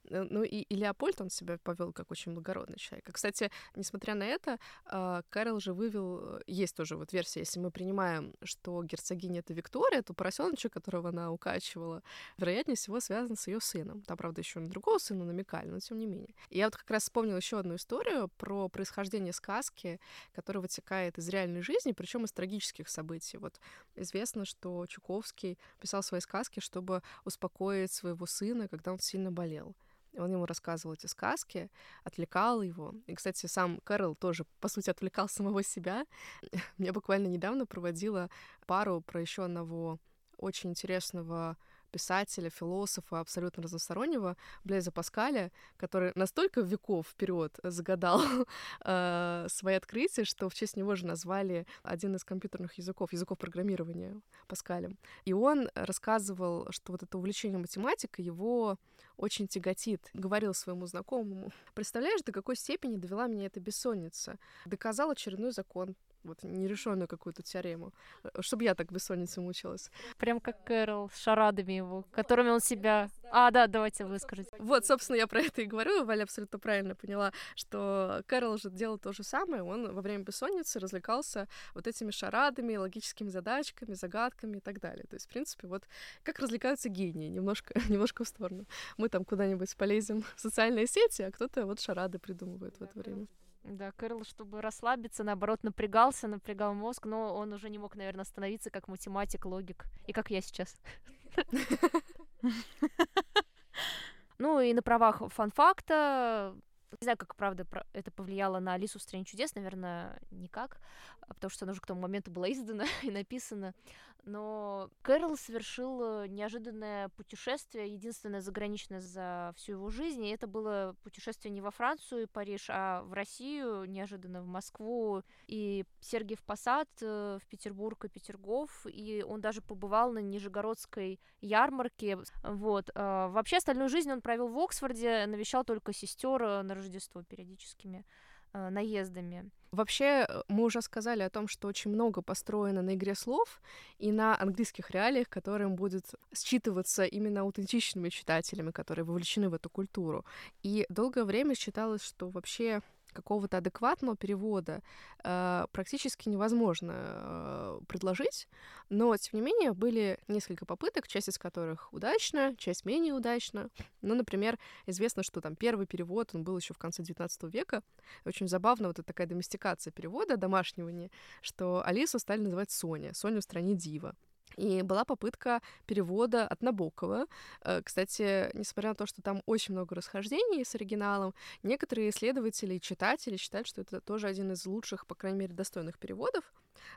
Э, ну и, и Леопольд, он себя повел как очень благородный человек. И, кстати, несмотря на это, э, Кэрол же вывел, есть тоже вот версия, если мы принимаем, что герцогиня это Виктория, то поросеночек, которого она укачивала, вероятнее всего связан с ее сыном. Там, правда, еще на другого сына намекали, но тем не менее. И я вот как раз вспомнила еще одну историю про происхождение сказки, которая вытекает из реальной жизни, причем из трагических событий. Вот известно, что Чуковский писал свои сказки, чтобы успокоить своего сына, когда он сильно болел. Он ему рассказывал эти сказки, отвлекал его. И, кстати, сам Кэрол тоже, по сути, отвлекал самого себя. Я буквально недавно проводила пару про еще одного очень интересного писателя, философа, абсолютно разностороннего, Блеза Паскаля, который настолько веков вперед загадал э, свои открытия, что в честь него же назвали один из компьютерных языков, языков программирования Паскалем. И он рассказывал, что вот это увлечение математикой его очень тяготит. Говорил своему знакомому, представляешь, до какой степени довела меня эта бессонница. Доказал очередной закон вот нерешенную какую-то теорему, э, чтобы я так бессонницей мучилась. Прям как Кэрол с шарадами его, которыми он себя... А, да, давайте вы скажите. Вот, собственно, я про это и говорю. Валя абсолютно правильно поняла, что Кэрол же делал то же самое. Он во время бессонницы развлекался вот этими шарадами, логическими задачками, загадками и так далее. То есть, в принципе, вот как развлекаются гении, немножко, немножко в сторону. Мы там куда-нибудь полезем в социальные сети, а кто-то вот шарады придумывает в это время. Да, Кэрл, чтобы расслабиться, наоборот, напрягался, напрягал мозг, но он уже не мог, наверное, остановиться как математик, логик. И как я сейчас. Ну и на правах фан-факта не знаю, как, правда, это повлияло на Алису в «Стране чудес», наверное, никак, потому что она уже к тому моменту была издана и написана. Но Кэрол совершил э, неожиданное путешествие, единственное заграничное за всю его жизнь, и это было путешествие не во Францию и Париж, а в Россию, неожиданно в Москву, и Сергиев Посад, э, в Петербург и Петергоф, и он даже побывал на Нижегородской ярмарке, вот. А вообще остальную жизнь он провел в Оксфорде, навещал только сестер э, на Рождество периодическими наездами. Вообще, э, мы уже сказали о том, что очень много построено на игре слов и на английских реалиях, которым будет считываться именно аутентичными читателями, которые вовлечены в эту культуру. И долгое время считалось, что вообще какого-то адекватного перевода э, практически невозможно э, предложить, но, тем не менее, были несколько попыток, часть из которых удачна, часть менее удачна. Ну, например, известно, что там первый перевод, он был еще в конце XIX века. Очень забавно вот эта такая доместикация перевода домашнего, не, что Алису стали называть Соня, Соню в стране Дива. И была попытка перевода от Набокова. Э, кстати, несмотря на то, что там очень много расхождений с оригиналом, некоторые исследователи и читатели считают, что это тоже один из лучших, по крайней мере, достойных переводов.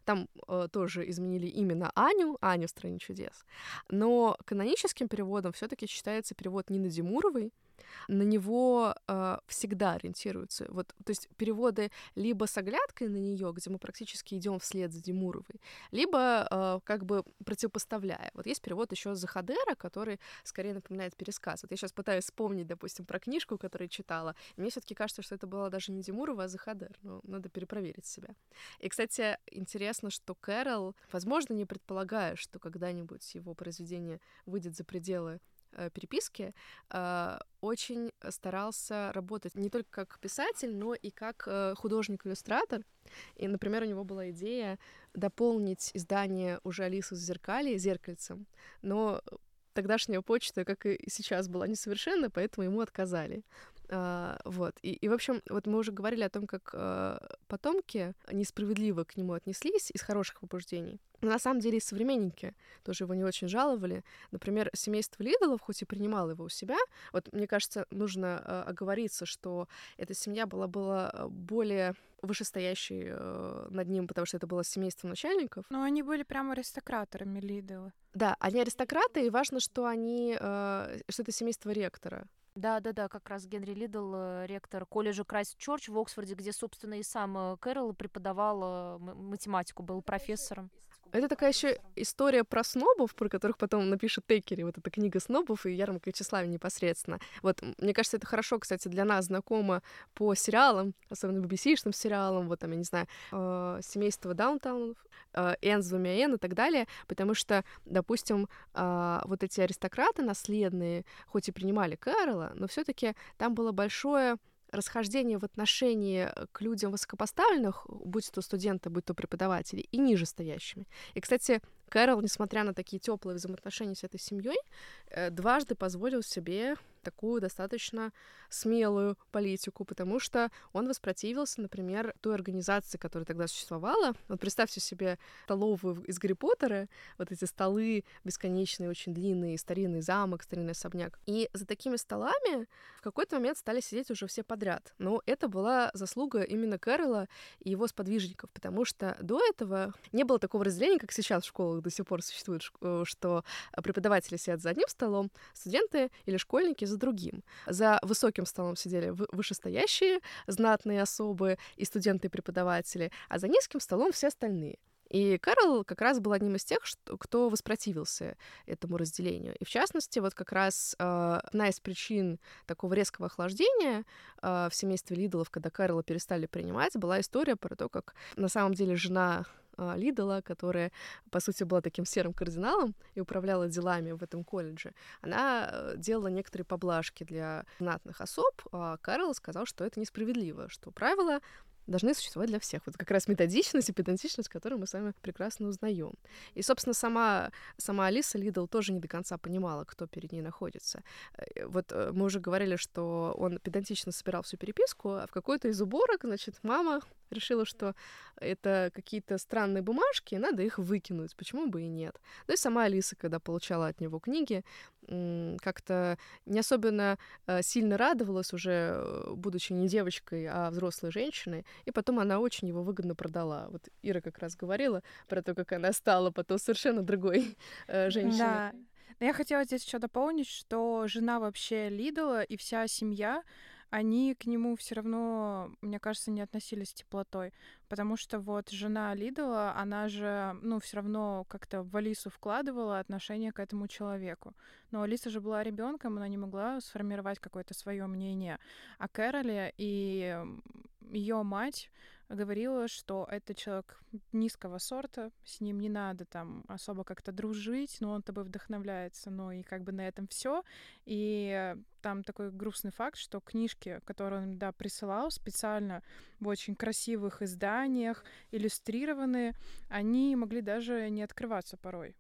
Там э, тоже изменили именно Аню, Аню в «Стране чудес». Но каноническим переводом все таки считается перевод Нины Димуровой, на него э, всегда ориентируются. Вот, то есть переводы либо с оглядкой на нее, где мы практически идем вслед за Димуровой, либо э, как бы противопоставляя. Вот есть перевод еще Захадера, который скорее напоминает пересказ. Вот я сейчас пытаюсь вспомнить, допустим, про книжку, которую читала. Мне все-таки кажется, что это была даже не Димурова, а Захадер. Но надо перепроверить себя. И, кстати, интересно, что Кэрол, возможно, не предполагая, что когда-нибудь его произведение выйдет за пределы Э, переписке, э, очень старался работать не только как писатель, но и как э, художник-иллюстратор. И, например, у него была идея дополнить издание уже Алисы в зеркале зеркальцем, но тогдашняя почта, как и сейчас, была несовершенна, поэтому ему отказали. А, вот. И, и, в общем, вот мы уже говорили о том, как э, потомки несправедливо к нему отнеслись из хороших побуждений. Но на самом деле и современники тоже его не очень жаловали. Например, семейство Лидолов, хоть и принимало его у себя, вот мне кажется, нужно э, оговориться, что эта семья была, была более вышестоящей э, над ним, потому что это было семейство начальников. Но они были прямо аристократами Лидолы. Да, они аристократы, и важно, что они, э, что это семейство ректора. Да, да, да, как раз Генри Лидделл, э, ректор колледжа Крайст Чорч в Оксфорде, где, собственно, и сам э, Кэрол преподавал э, математику, был профессором. Это такая еще история про снобов, про которых потом напишет Теккерей, вот эта книга снобов и Ярмарка тщеславия непосредственно. Вот, мне кажется, это хорошо, кстати, для нас знакомо по сериалам, особенно BBC-шным сериалам, вот там, я не знаю, э, семейство Даунтаунов, э, с двумя Энн и так далее, потому что, допустим, э, вот эти аристократы наследные, хоть и принимали Кэрола, но все таки там было большое расхождение в отношении э, к людям высокопоставленных, будь то студенты, будь то преподаватели, и ниже стоящими. И, кстати, Кэрол, несмотря на такие теплые взаимоотношения с этой семьей, э, дважды позволил себе такую достаточно смелую политику, потому что он воспротивился, например, той организации, которая тогда существовала. Вот представьте себе столовую из Гарри Поттера, вот эти столы бесконечные, очень длинные, старинный замок, старинный особняк. И за такими столами в какой-то момент стали сидеть уже все подряд. Но это была заслуга именно Кэрола и его сподвижников, потому что до этого не было такого разделения, как сейчас в школах до сих пор существует, э, что преподаватели сидят за одним столом, студенты или школьники за другим. За высоким столом сидели вышестоящие знатные особы и студенты и преподаватели, а за низким столом все остальные. И Карл как раз был одним из тех, кто воспротивился этому разделению. И в частности, вот как раз э, одна из причин такого резкого охлаждения э, в семействе Лидолов, когда Карла перестали принимать, была история про то, как на самом деле жена Лидала, которая, по сути, была таким серым кардиналом и управляла делами в этом колледже, она э, делала некоторые поблажки для знатных особ, а Карл сказал, что это несправедливо, что правила должны существовать для всех. Вот как раз методичность и педантичность, которую мы с вами прекрасно узнаем. И, собственно, сама, сама Алиса Лидл тоже не до конца понимала, кто перед ней находится. Э, вот э, мы уже говорили, что он педантично собирал всю переписку, а в какой-то из уборок, значит, мама решила, что это какие-то странные бумажки, надо их выкинуть, почему бы и нет. Ну и сама Алиса, когда получала от него книги, как-то не особенно э, сильно радовалась уже, э, будучи не девочкой, а взрослой женщиной, и потом она очень его выгодно продала. Вот Ира как раз говорила про то, как она стала потом совершенно другой э, женщиной. Да. Я хотела здесь еще дополнить, что жена вообще Лидала и вся семья они к нему все равно, мне кажется, не относились с теплотой. Потому что вот жена Лидала, она же, ну, все равно как-то в Алису вкладывала отношение к этому человеку. Но Алиса же была ребенком, она не могла сформировать какое-то свое мнение о Кэроле, и ее мать говорила, что это человек низкого сорта, с ним не надо там особо как-то дружить, но он тобой вдохновляется, ну и как бы на этом все. И там такой грустный факт, что книжки, которые он, да, присылал специально в очень красивых изданиях, иллюстрированные, они могли даже не открываться порой.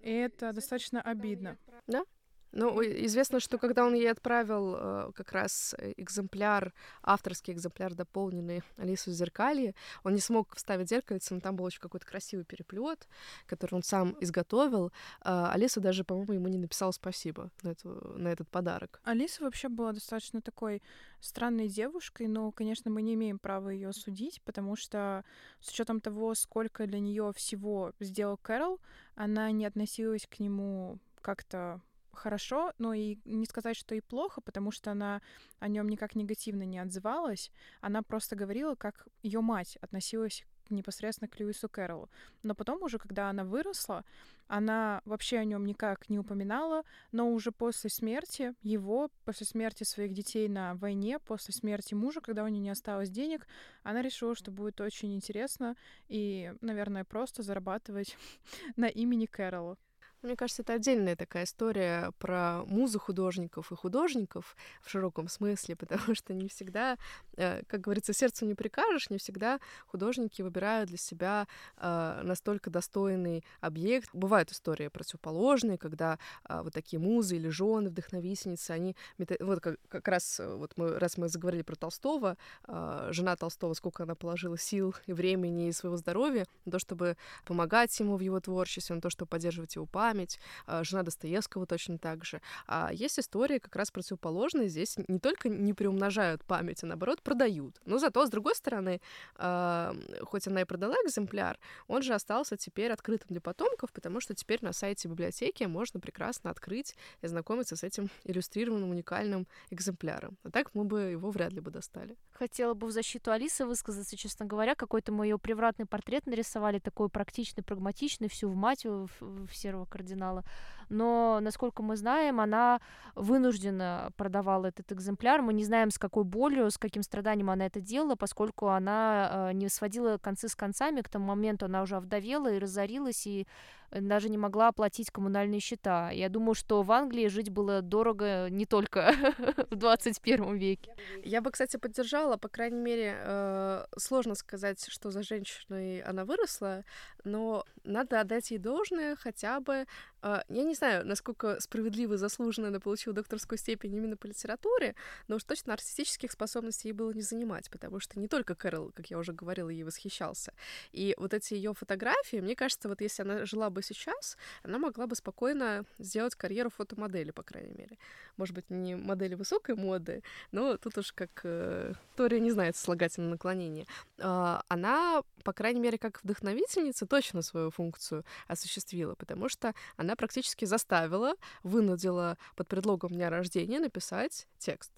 И это достаточно обидно. Да, ну, известно, что когда он ей отправил э, как раз экземпляр, авторский экземпляр дополненный Алису Зеркалье, он не смог вставить зеркальце, но там был очень какой-то красивый переплет, который он сам изготовил. Э, Алиса даже, по-моему, ему не написала спасибо на, эту, на этот подарок. Алиса вообще была достаточно такой странной девушкой, но, конечно, мы не имеем права ее судить, потому что с учетом того, сколько для нее всего сделал Кэрол, она не относилась к нему как-то хорошо, но и не сказать, что и плохо, потому что она о нем никак негативно не отзывалась. Она просто говорила, как ее мать относилась непосредственно к Льюису Кэрролу. Но потом уже, когда она выросла, она вообще о нем никак не упоминала, но уже после смерти его, после смерти своих детей на войне, после смерти мужа, когда у нее не осталось денег, она решила, что будет очень интересно и, наверное, просто зарабатывать на имени Кэрролла. Мне кажется, это отдельная такая история про музу художников и художников в широком смысле, потому что не всегда, э, как говорится, сердцу не прикажешь, не всегда художники выбирают для себя э, настолько достойный объект. Бывают истории противоположные, когда э, вот такие музы или жены, вдохновительницы, они... Вот как, раз, вот мы, раз мы заговорили про Толстого, жена Толстого, сколько она положила сил и времени и своего здоровья на то, чтобы помогать ему в его творчестве, на то, чтобы поддерживать его память, память, а, жена Достоевского точно так же. А есть истории как раз противоположные. Здесь не только не приумножают память, а наоборот продают. Но зато, с другой стороны, а, хоть она и продала экземпляр, он же остался теперь открытым для потомков, потому что теперь на сайте библиотеки можно прекрасно открыть и знакомиться с этим иллюстрированным уникальным экземпляром. А так мы бы его вряд ли бы достали. Хотела бы в защиту Алисы высказаться, честно говоря, какой-то мой ее превратный портрет нарисовали, такой практичный, прагматичный, всю в мать в, в серого кардинала. Но, насколько мы знаем, она вынуждена продавала этот экземпляр. Мы не знаем, с какой болью, с каким страданием она это делала, поскольку она э, не сводила концы с концами. К тому моменту она уже овдовела и разорилась, и даже не могла оплатить коммунальные счета. Я думаю, что в Англии жить было дорого не только в 21 веке. Я бы, кстати, поддержала, по крайней мере, э, сложно сказать, что за женщиной она выросла, но надо отдать ей должное хотя бы я не знаю, насколько справедливо и заслуженно она получила докторскую степень именно по литературе, но уж точно артистических способностей ей было не занимать, потому что не только Кэрол, как я уже говорила, ей восхищался. И вот эти ее фотографии, мне кажется, вот если она жила бы сейчас, она могла бы спокойно сделать карьеру фотомодели, по крайней мере. Может быть, не модели высокой моды, но тут уж как э, Тория не знает слагательное наклонение. Uh, она, по крайней мере, как вдохновительница, точно свою функцию осуществила, потому что она практически заставила, вынудила под предлогом дня рождения написать текст.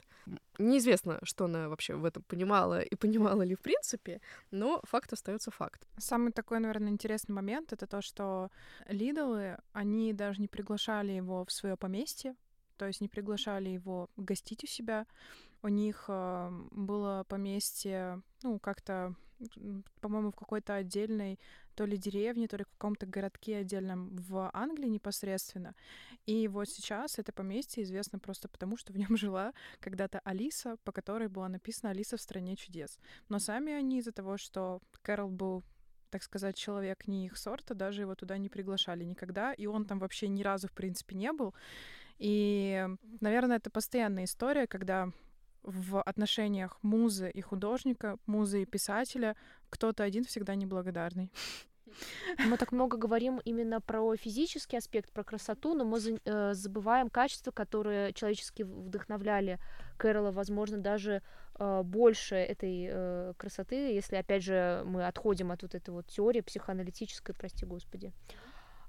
Неизвестно, что она вообще в этом понимала и понимала ли в принципе, но факт остается факт. Самый такой, наверное, интересный момент это то, что Лидолы, они даже не приглашали его в свое поместье, то есть не приглашали его гостить у себя. У них э, было поместье, ну, как-то, по-моему, в какой-то отдельной то ли деревне, то ли в каком-то городке отдельном в Англии непосредственно. И вот сейчас это поместье известно просто потому, что в нем жила когда-то Алиса, по которой была написана «Алиса в стране чудес». Но сами они из-за того, что Кэрол был так сказать, человек не их сорта, даже его туда не приглашали никогда, и он там вообще ни разу, в принципе, не был. И, наверное, это постоянная история, когда в отношениях музы и художника, музы и писателя кто-то один всегда неблагодарный. Мы так много говорим именно про физический аспект, про красоту, но мы э, забываем качества, которые человечески вдохновляли Кэрола, возможно, даже э, больше этой э, красоты, если, опять же, мы отходим от вот этой вот теории психоаналитической, прости господи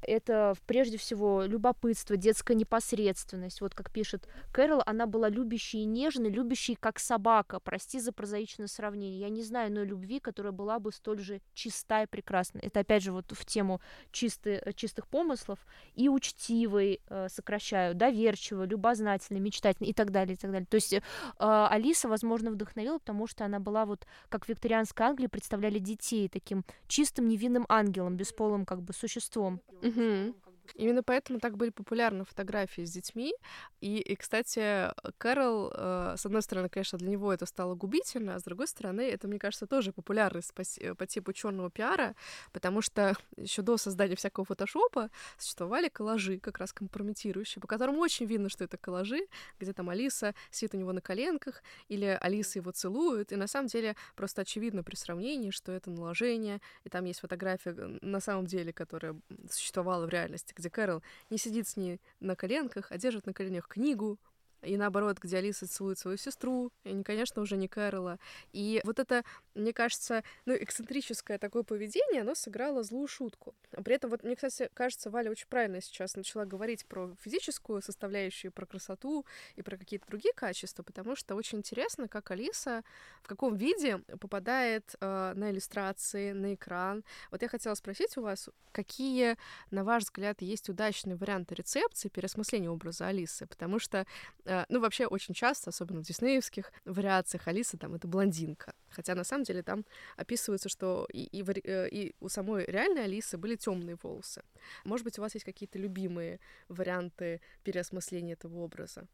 это прежде всего любопытство, детская непосредственность. Вот как пишет Кэрол, она была любящей и нежной, любящей как собака. Прости за прозаичное сравнение. Я не знаю иной любви, которая была бы столь же чиста и прекрасна. Это опять же вот в тему чисты, чистых помыслов. И учтивой, э, сокращаю, доверчивой, любознательной, мечтательной и так далее, и так далее. То есть э, Алиса, возможно, вдохновила, потому что она была вот, как в викторианской Англии представляли детей таким чистым невинным ангелом, бесполым как бы существом. mm-hmm. Именно поэтому так были популярны фотографии с детьми. И, и кстати, Кэрол, э, с одной стороны, конечно, для него это стало губительно, а с другой стороны, это, мне кажется, тоже популярность по, по типу черного пиара, потому что еще до создания всякого фотошопа существовали коллажи, как раз компрометирующие, по которым очень видно, что это коллажи, где там Алиса сидит у него на коленках, или Алиса его целует, и на самом деле просто очевидно при сравнении, что это наложение, и там есть фотография на самом деле, которая существовала в реальности, где Кэрол не сидит с ней на коленках, а держит на коленях книгу, и наоборот, где Алиса целует свою сестру, и, конечно, уже не Кэрола. И вот это, мне кажется, ну, эксцентрическое такое поведение, оно сыграло злую шутку. При этом, вот мне, кстати, кажется, Валя очень правильно сейчас начала говорить про физическую составляющую, про красоту и про какие-то другие качества, потому что очень интересно, как Алиса в каком виде попадает э, на иллюстрации, на экран. Вот я хотела спросить у вас, какие, на ваш взгляд, есть удачные варианты рецепции переосмысления образа Алисы, потому что Э, ну, вообще, очень часто, особенно в диснеевских вариациях, Алиса там — это блондинка. Хотя, на самом деле, там описывается, что и, и, э, и у самой реальной Алисы были темные волосы. Может быть, у вас есть какие-то любимые варианты переосмысления этого образа?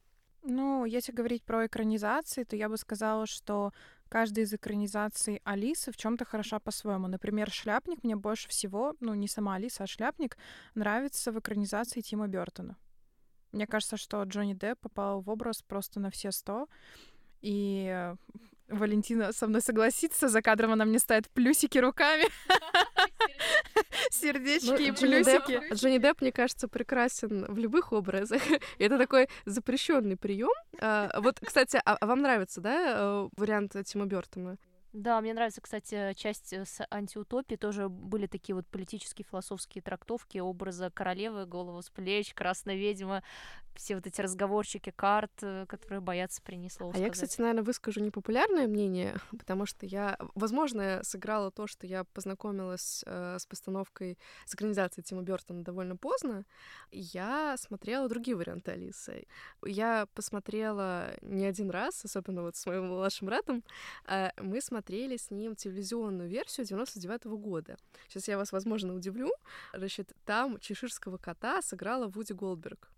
Ну, если говорить про экранизации, то я бы сказала, что каждая из экранизаций Алисы в чем-то хороша по-своему. Например, «Шляпник» мне больше всего, ну, не сама Алиса, а «Шляпник» нравится в экранизации Тима Бертона. Мне кажется, что Джонни Депп попал в образ просто на все сто. И Валентина со мной согласится, за кадром она мне ставит плюсики руками. Сердечки ну, и плюсики. Джонни Депп, мне кажется, прекрасен в любых образах. Это такой запрещенный прием. А, вот, кстати, а, а вам нравится, да, э, вариант Тима Бертона? Да, мне нравится, кстати, часть э, с антиутопии. Тоже были такие вот политические, философские трактовки образа королевы, голову с плеч, красная ведьма, все вот эти разговорчики карт, э, которые боятся принести слово А сказать. я, кстати, наверное, выскажу непопулярное мнение, потому что я, возможно, сыграла то, что я познакомилась э, с постановкой, с экранизацией Тима Бертона довольно поздно. Я смотрела другие варианты Алисы. Я посмотрела не один раз, особенно вот с моим младшим братом. Э, мы смотрели с ним телевизионную версию 99 -го года. Сейчас я вас, возможно, удивлю. Значит, там чеширского кота сыграла Вуди Голдберг.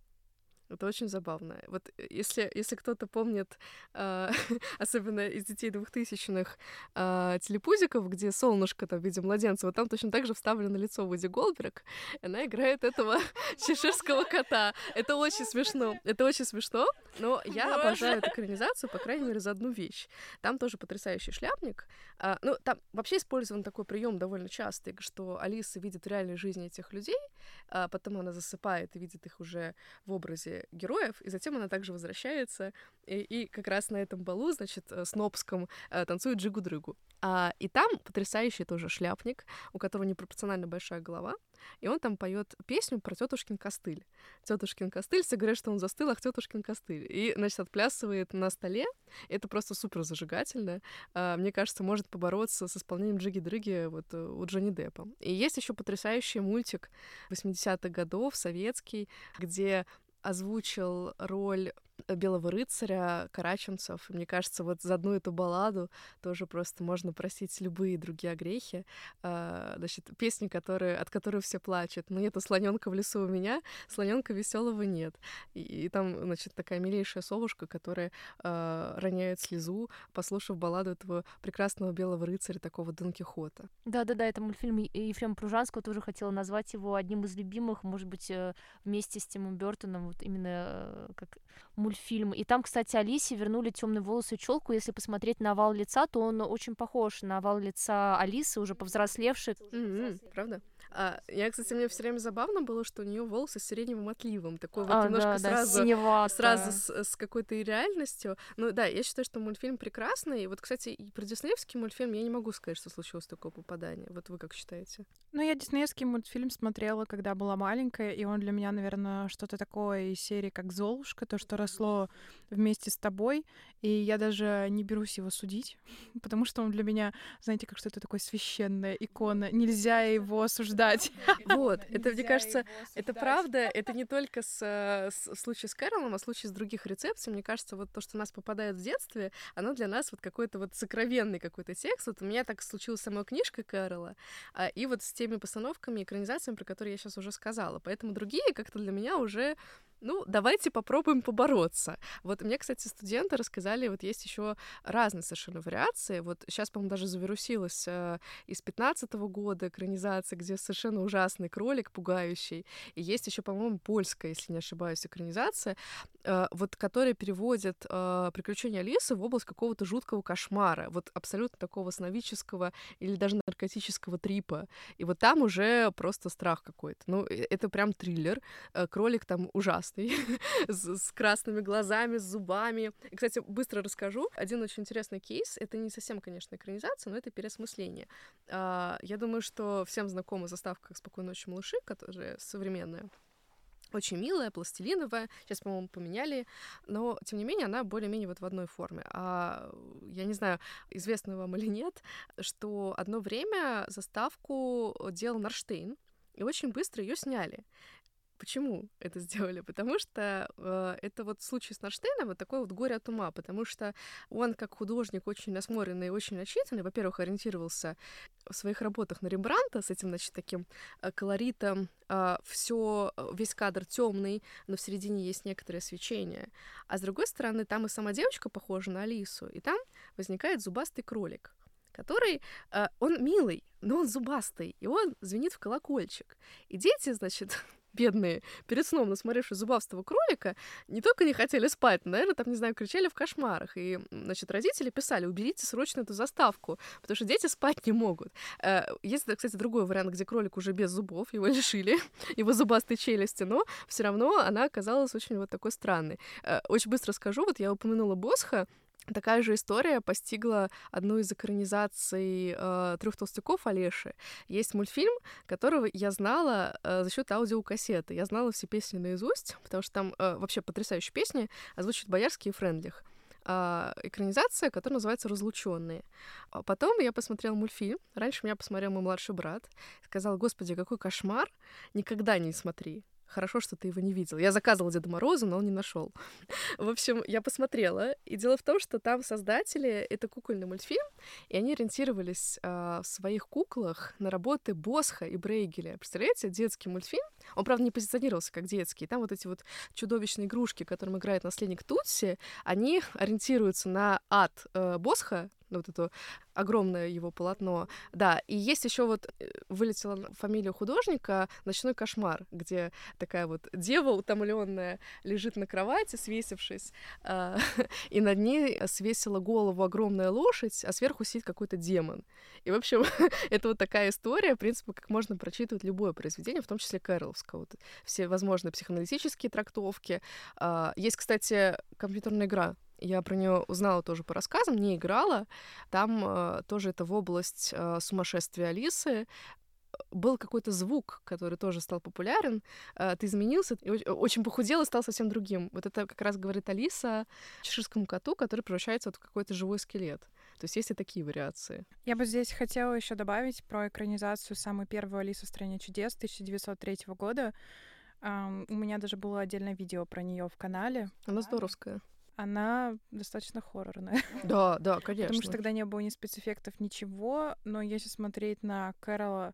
Это очень забавно. Вот э, если, если кто-то помнит, э, особенно из детей двухтысячных э, телепузиков, где солнышко там в виде младенца, вот там точно так же вставлено лицо Вуди Голдберг, она играет этого чеширского кота. Это очень смешно. Это очень смешно, но я обожаю эту экранизацию, по крайней мере, за одну вещь. Там тоже потрясающий шляпник. А, ну, там вообще использован такой прием довольно частый, что Алиса видит в реальной жизни этих людей, а потом она засыпает и видит их уже в образе героев, и затем она также возвращается, и, и как раз на этом балу, значит, э, снобском э, танцует джигу-дрыгу. А, и там потрясающий тоже шляпник, у которого непропорционально большая голова, и он там поет песню про тетушкин костыль. Тетушкин костыль, все говорят, что он застыл, ах, тетушкин костыль. И, значит, отплясывает на столе. Это просто супер зажигательно. А, мне кажется, может побороться с исполнением джиги-дрыги вот э, у Джонни Деппа. И есть еще потрясающий мультик 80-х годов, советский, где озвучил роль Белого рыцаря, Караченцев. мне кажется, вот за одну эту балладу тоже просто можно просить любые другие грехи. А, значит, песни, которые, от которых все плачут. Но нету слоненка в лесу у меня, слоненка веселого нет. И, и там, значит, такая милейшая совушка, которая а, роняет слезу, послушав балладу этого прекрасного белого рыцаря, такого Дон Кихота. Да-да-да, это мультфильм Ефрема Пружанского, тоже хотела назвать его одним из любимых, может быть, э, вместе с Тимом Бертоном, вот именно э, как мультфильм. И там, кстати, Алисе вернули темные волосы и челку. Если посмотреть на овал лица, то он очень похож на овал лица Алисы, уже повзрослевший. Mm-hmm, правда? А, я, кстати, мне все время забавно было, что у нее волосы с сиреневым отливом. Такой вот а, немножко да, сразу, да, сразу с, с какой-то реальностью. Ну да, я считаю, что мультфильм прекрасный. И вот, кстати, и про диснеевский мультфильм я не могу сказать, что случилось такое попадание. Вот вы как считаете? Ну, я диснеевский мультфильм смотрела, когда была маленькая, и он для меня, наверное, что-то такое из серии как «Золушка», то, что росло вместе с тобой, и я даже не берусь его судить, потому что он для меня, знаете, как что-то такое священная икона. Нельзя его осуждать. Вот, это, мне кажется, это правда, это не только с, э, с, в случае с Кэролом, а в случае с других рецепций. Мне кажется, вот то, что у нас попадает в детстве, оно для нас вот какой-то вот сокровенный какой-то текст. Вот у меня так случилось с самой книжкой Кэрола, а, и вот с теми постановками, экранизациями, про которые я сейчас уже сказала. Поэтому другие как-то для меня уже ну, давайте попробуем побороться. Вот мне, кстати, студенты рассказали, вот есть еще разные совершенно вариации. Вот сейчас, по-моему, даже завирусилась э, из 15 -го года экранизация, где совершенно ужасный кролик, пугающий. И есть еще, по-моему, польская, если не ошибаюсь, экранизация, э, вот которая переводит э, приключения Алисы в область какого-то жуткого кошмара, вот абсолютно такого сновидческого или даже наркотического трипа. И вот там уже просто страх какой-то. Ну, э, это прям триллер. Э, кролик там ужасный ужасный, с, с красными глазами, с зубами. И, кстати, быстро расскажу. Один очень интересный кейс. Это не совсем, конечно, экранизация, но это переосмысление. А, я думаю, что всем знакома заставка «Спокойной ночи, малыши», которая современная очень милая, пластилиновая. Сейчас, по-моему, поменяли. Но, тем не менее, она более-менее вот в одной форме. А я не знаю, известно вам или нет, что одно время заставку делал Нарштейн, и очень быстро ее сняли Почему это сделали? Потому что э, это вот случай с Нарштейном, вот такой вот горе от ума, потому что он как художник очень насмотренный и очень начитанный, во-первых, ориентировался в своих работах на Рембранта с этим, значит, таким э, колоритом, э, все, весь кадр темный, но в середине есть некоторое свечение. А с другой стороны, там и сама девочка похожа на Алису, и там возникает зубастый кролик который, э, он милый, но он зубастый, и он звенит в колокольчик. И дети, значит, бедные, перед сном насмотревшись зубастого кролика, не только не хотели спать, но, наверное, там, не знаю, кричали в кошмарах. И, значит, родители писали, уберите срочно эту заставку, потому что дети спать не могут. Э, есть, кстати, другой вариант, где кролик уже без зубов, его лишили, его зубастой челюсти, но все равно она оказалась очень вот такой странной. Э, очень быстро скажу, вот я упомянула Босха, Такая же история постигла одну из экранизаций э, трех толстяков Олеши. Есть мультфильм, которого я знала э, за счет аудиокассеты. Я знала все песни наизусть, потому что там э, вообще потрясающие песни озвучивают Боярский и Френдлих. Э, экранизация, которая называется «Разлученные». А потом я посмотрела мультфильм. Раньше меня посмотрел мой младший брат. Сказал, господи, какой кошмар, никогда не смотри. Хорошо, что ты его не видел. Я заказывала Деда Мороза, но он не нашел. В общем, я посмотрела. И дело в том, что там создатели — это кукольный мультфильм, и они ориентировались э, в своих куклах на работы Босха и Брейгеля. Представляете, детский мультфильм. Он, правда, не позиционировался как детский. Там вот эти вот чудовищные игрушки, которым играет наследник Тутси, они ориентируются на ад э, Босха, вот это огромное его полотно. Да, и есть еще вот э, вылетела фамилия художника «Ночной кошмар», где такая вот дева утомленная лежит на кровати, свесившись, э, и над ней свесила голову огромная лошадь, а сверху сидит какой-то демон. И, в общем, это вот такая история, в принципе, как можно прочитывать любое произведение, в том числе Кэроловского. Вот все возможные психоаналитические трактовки. Э, есть, кстати, компьютерная игра я про нее узнала тоже по рассказам, не играла. Там э, тоже это в область э, сумасшествия Алисы был какой-то звук, который тоже стал популярен, э, ты изменился, и очень похудел и стал совсем другим. Вот это как раз говорит Алиса чеширскому коту, который превращается вот в какой-то живой скелет. То есть есть и такие вариации. Я бы здесь хотела еще добавить про экранизацию самой первой Алисы в стране чудес 1903 года. Um, у меня даже было отдельное видео про нее в канале. Она здоровская она достаточно хоррорная. Да, да, конечно. Потому что тогда не было ни спецэффектов, ничего, но если смотреть на Кэрола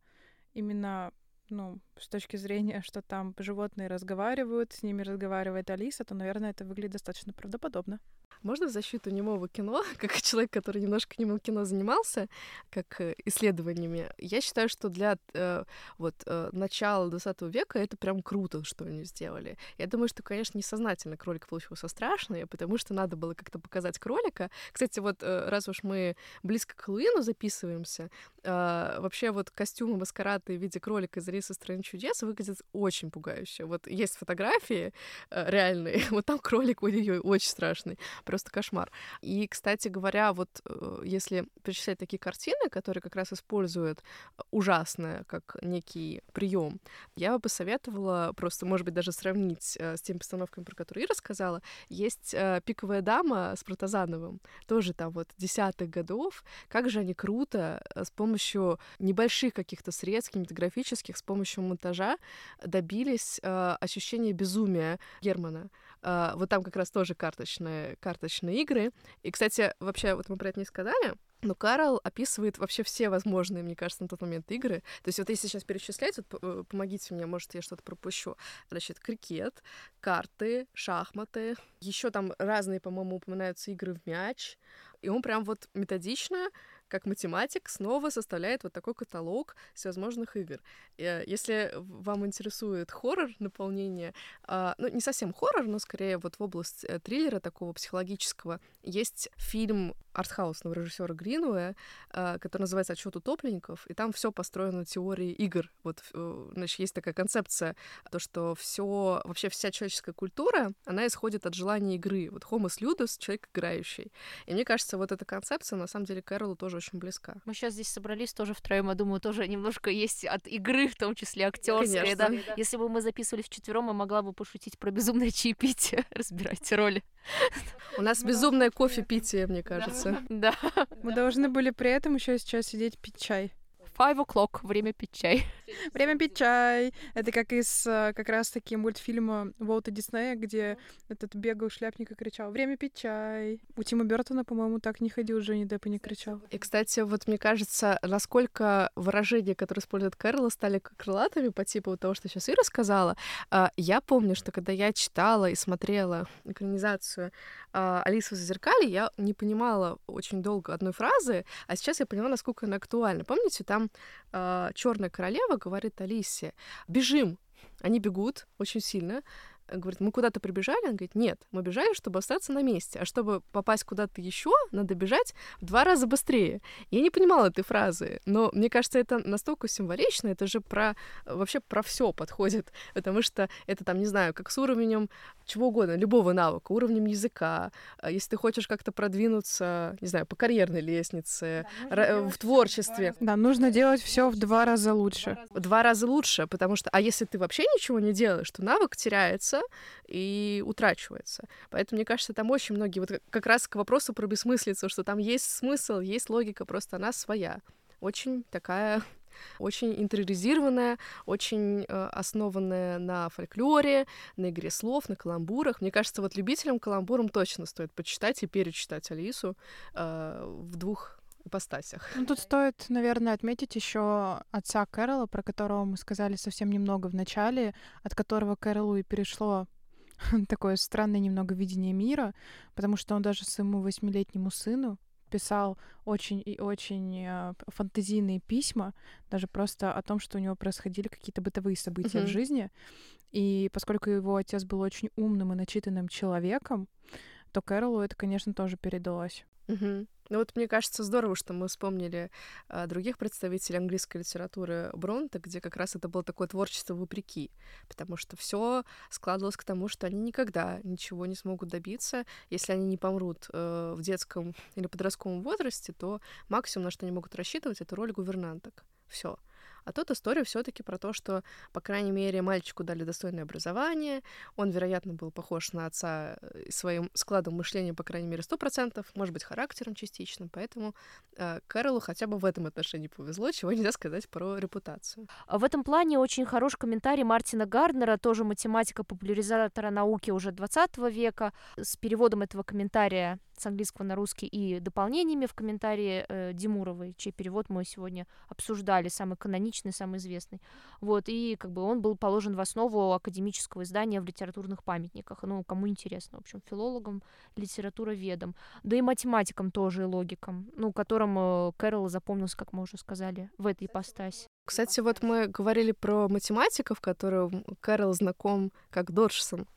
именно ну, с точки зрения, что там животные разговаривают, с ними разговаривает Алиса, то, наверное, это выглядит достаточно правдоподобно. Можно в защиту немого кино, как человек, который немножко немым кино занимался, как э, исследованиями, я считаю, что для э, вот э, начала 20 века это прям круто, что они сделали. Я думаю, что, конечно, несознательно кролик получился страшный, потому что надо было как-то показать кролика. Кстати, вот раз уж мы близко к Хэллоуину записываемся, э, вообще вот костюмы маскарады в виде кролика из Алисы страны чудес выглядят очень пугающе. Вот есть фотографии реальные, вот там кролик, ой-ой-ой, очень страшный просто кошмар. И, кстати говоря, вот э, если перечислять такие картины, которые как раз используют ужасное как некий прием, я бы посоветовала просто, может быть, даже сравнить э, с теми постановками, про которые я рассказала. Есть э, «Пиковая дама» с Протазановым, тоже там вот десятых годов. Как же они круто с помощью небольших каких-то средств кинематографических, с помощью монтажа добились ощущения безумия Германа. Вот там как раз тоже карточные, карточные карточные игры. И, кстати, вообще, вот мы про это не сказали, но Карл описывает вообще все возможные, мне кажется, на тот момент игры. То есть вот если сейчас перечислять, вот э, помогите мне, может, я что-то пропущу. Значит, крикет, карты, шахматы. Еще там разные, по-моему, упоминаются игры в мяч. И он прям вот методично как математик снова составляет вот такой каталог всевозможных игр. Э, если вам интересует хоррор наполнение, а, ну, не совсем хоррор, но скорее вот в область э, триллера такого психологического, есть фильм артхаусного режиссера Гринуэ, а, который называется «Отчет утопленников», и там все построено на теории игр. Вот, э, значит, есть такая концепция, то, что все, вообще вся человеческая культура, она исходит от желания игры. Вот homus ludus — человек играющий. И мне кажется, вот эта концепция, на самом деле, Кэролу тоже очень близка. Мы сейчас здесь собрались тоже втроем, я думаю, тоже немножко есть от игры, в том числе актерской, да? да? Если бы мы записывались вчетвером, я могла бы пошутить про безумное чаепитие. Разбирайте роли. У нас безумное кофе питие, мне кажется. Да. Мы должны были при этом еще сейчас сидеть пить чай. Five o'clock, время пить чай. Время пить чай. Это как из э, как раз-таки мультфильма Волта Диснея, где этот бегал шляпник и кричал «Время пить чай». У Тима Бертона, по-моему, так не ходил, Джонни Депп и не кричал. И, кстати, вот мне кажется, насколько выражения, которые использует Кэрол, стали крылатыми по типу того, что сейчас Ира сказала. А, я помню, что когда я читала и смотрела экранизацию Алису в зазеркалье, я не понимала очень долго одной фразы, а сейчас я поняла, насколько она актуальна. Помните, там э, Черная королева говорит Алисе: бежим. Они бегут очень сильно, говорит, мы куда-то прибежали? Он говорит, нет, мы бежали, чтобы остаться на месте, а чтобы попасть куда-то еще, надо бежать в два раза быстрее. Я не понимала этой фразы, но мне кажется, это настолько символично, это же про вообще про все подходит, потому что это там, не знаю, как с уровнем чего угодно, любого навыка, уровнем языка, а если ты хочешь как-то продвинуться, не знаю, по карьерной лестнице, да, в творчестве. Да, нужно делать все в два раза лучше. В два раза лучше, потому что, а если ты вообще ничего не делаешь, то навык теряется, теряется и утрачивается. Поэтому, мне кажется, там очень многие, вот как раз к вопросу про бессмыслицу, что там есть смысл, есть логика, просто она своя. Очень такая очень интериоризированная, очень э, основанная на фольклоре, на игре слов, на каламбурах. Мне кажется, вот любителям каламбурам точно стоит почитать и перечитать Алису э, в двух ипостасях. Ну, тут стоит, наверное, отметить еще отца Кэрола, про которого мы сказали совсем немного в начале, от которого Кэролу и перешло такое странное немного видение мира, потому что он даже своему восьмилетнему сыну писал очень и очень э, фантазийные письма, даже просто о том, что у него происходили какие-то бытовые события mm-hmm. в жизни. И поскольку его отец был очень умным и начитанным человеком, то Кэролу это, конечно, тоже передалось. Угу. Ну вот мне кажется здорово, что мы вспомнили а, других представителей английской литературы Бронта, где как раз это было такое творчество вопреки, потому что все складывалось к тому, что они никогда ничего не смогут добиться, если они не помрут э, в детском или подростковом возрасте, то максимум, на что они могут рассчитывать, это роль гувернанток. Все. А тут история все-таки про то, что, по крайней мере, мальчику дали достойное образование, он, вероятно, был похож на отца э, своим складом мышления, по крайней мере, сто процентов, может быть, характером частично, поэтому э, Кэролу хотя бы в этом отношении повезло, чего нельзя сказать про репутацию. В этом плане очень хороший комментарий Мартина Гарднера, тоже математика, популяризатора науки уже 20 века, с переводом этого комментария с английского на русский и дополнениями в комментарии э, Димуровой, чей перевод мы сегодня обсуждали, самый каноничный, самый известный. Вот, и как бы он был положен в основу академического издания в литературных памятниках. Ну, кому интересно, в общем, филологам, литературоведам, да и математикам тоже, и логикам, ну, которым э, Кэрол запомнился, как мы уже сказали, в этой ипостаси. Кстати, вот мы говорили про математиков, которым Кэрол знаком как Доджсон.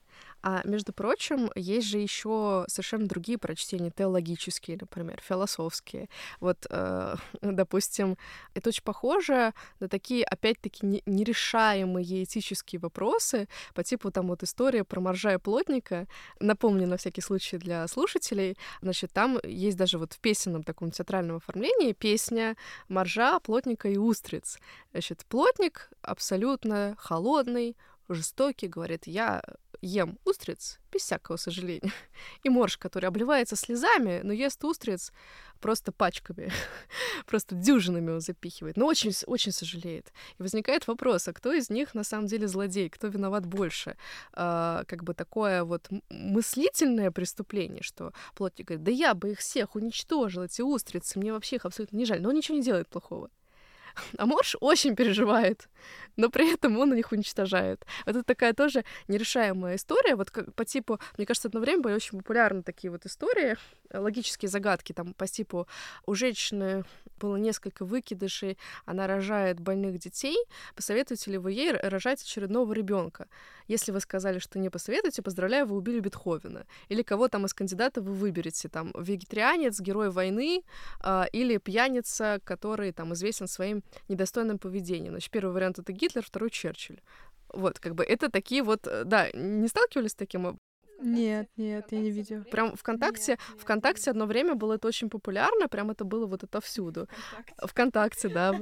А между прочим, есть же еще совершенно другие прочтения, теологические, например, философские. Вот, э, допустим, это очень похоже на такие, опять-таки, нерешаемые этические вопросы по типу там вот история про моржа и плотника. Напомню на всякий случай для слушателей. Значит, там есть даже вот в песенном таком театральном оформлении песня моржа, плотника и устриц. Значит, плотник абсолютно холодный, жестокий, говорит, я ем устриц без всякого сожаления. И морж, который обливается слезами, но ест устриц просто пачками, просто дюжинами он запихивает, но очень, очень сожалеет. И возникает вопрос, а кто из них на самом деле злодей, кто виноват больше? А, как бы такое вот мыслительное преступление, что плотник говорит, да я бы их всех уничтожил, эти устрицы, мне вообще их абсолютно не жаль, но он ничего не делает плохого. А Морж очень переживает, но при этом он их уничтожает. Это такая тоже нерешаемая история. Вот как, по типу, мне кажется, одно время были очень популярны такие вот истории, логические загадки, там по типу у женщины было несколько выкидышей, она рожает больных детей, посоветуете ли вы ей рожать очередного ребенка? Если вы сказали, что не посоветуете, поздравляю, вы убили Бетховена. Или кого там из кандидатов вы выберете, там, вегетарианец, герой войны, э, или пьяница, который там известен своим недостойным поведением. Значит, первый вариант — это Гитлер, второй — Черчилль. Вот, как бы это такие вот, э, да, не сталкивались с таким Нет, нет, я не видела. Прям ВКонтакте, нет, нет, ВКонтакте одно время было это очень популярно, прям это было вот это всюду. ВКонтакте, да.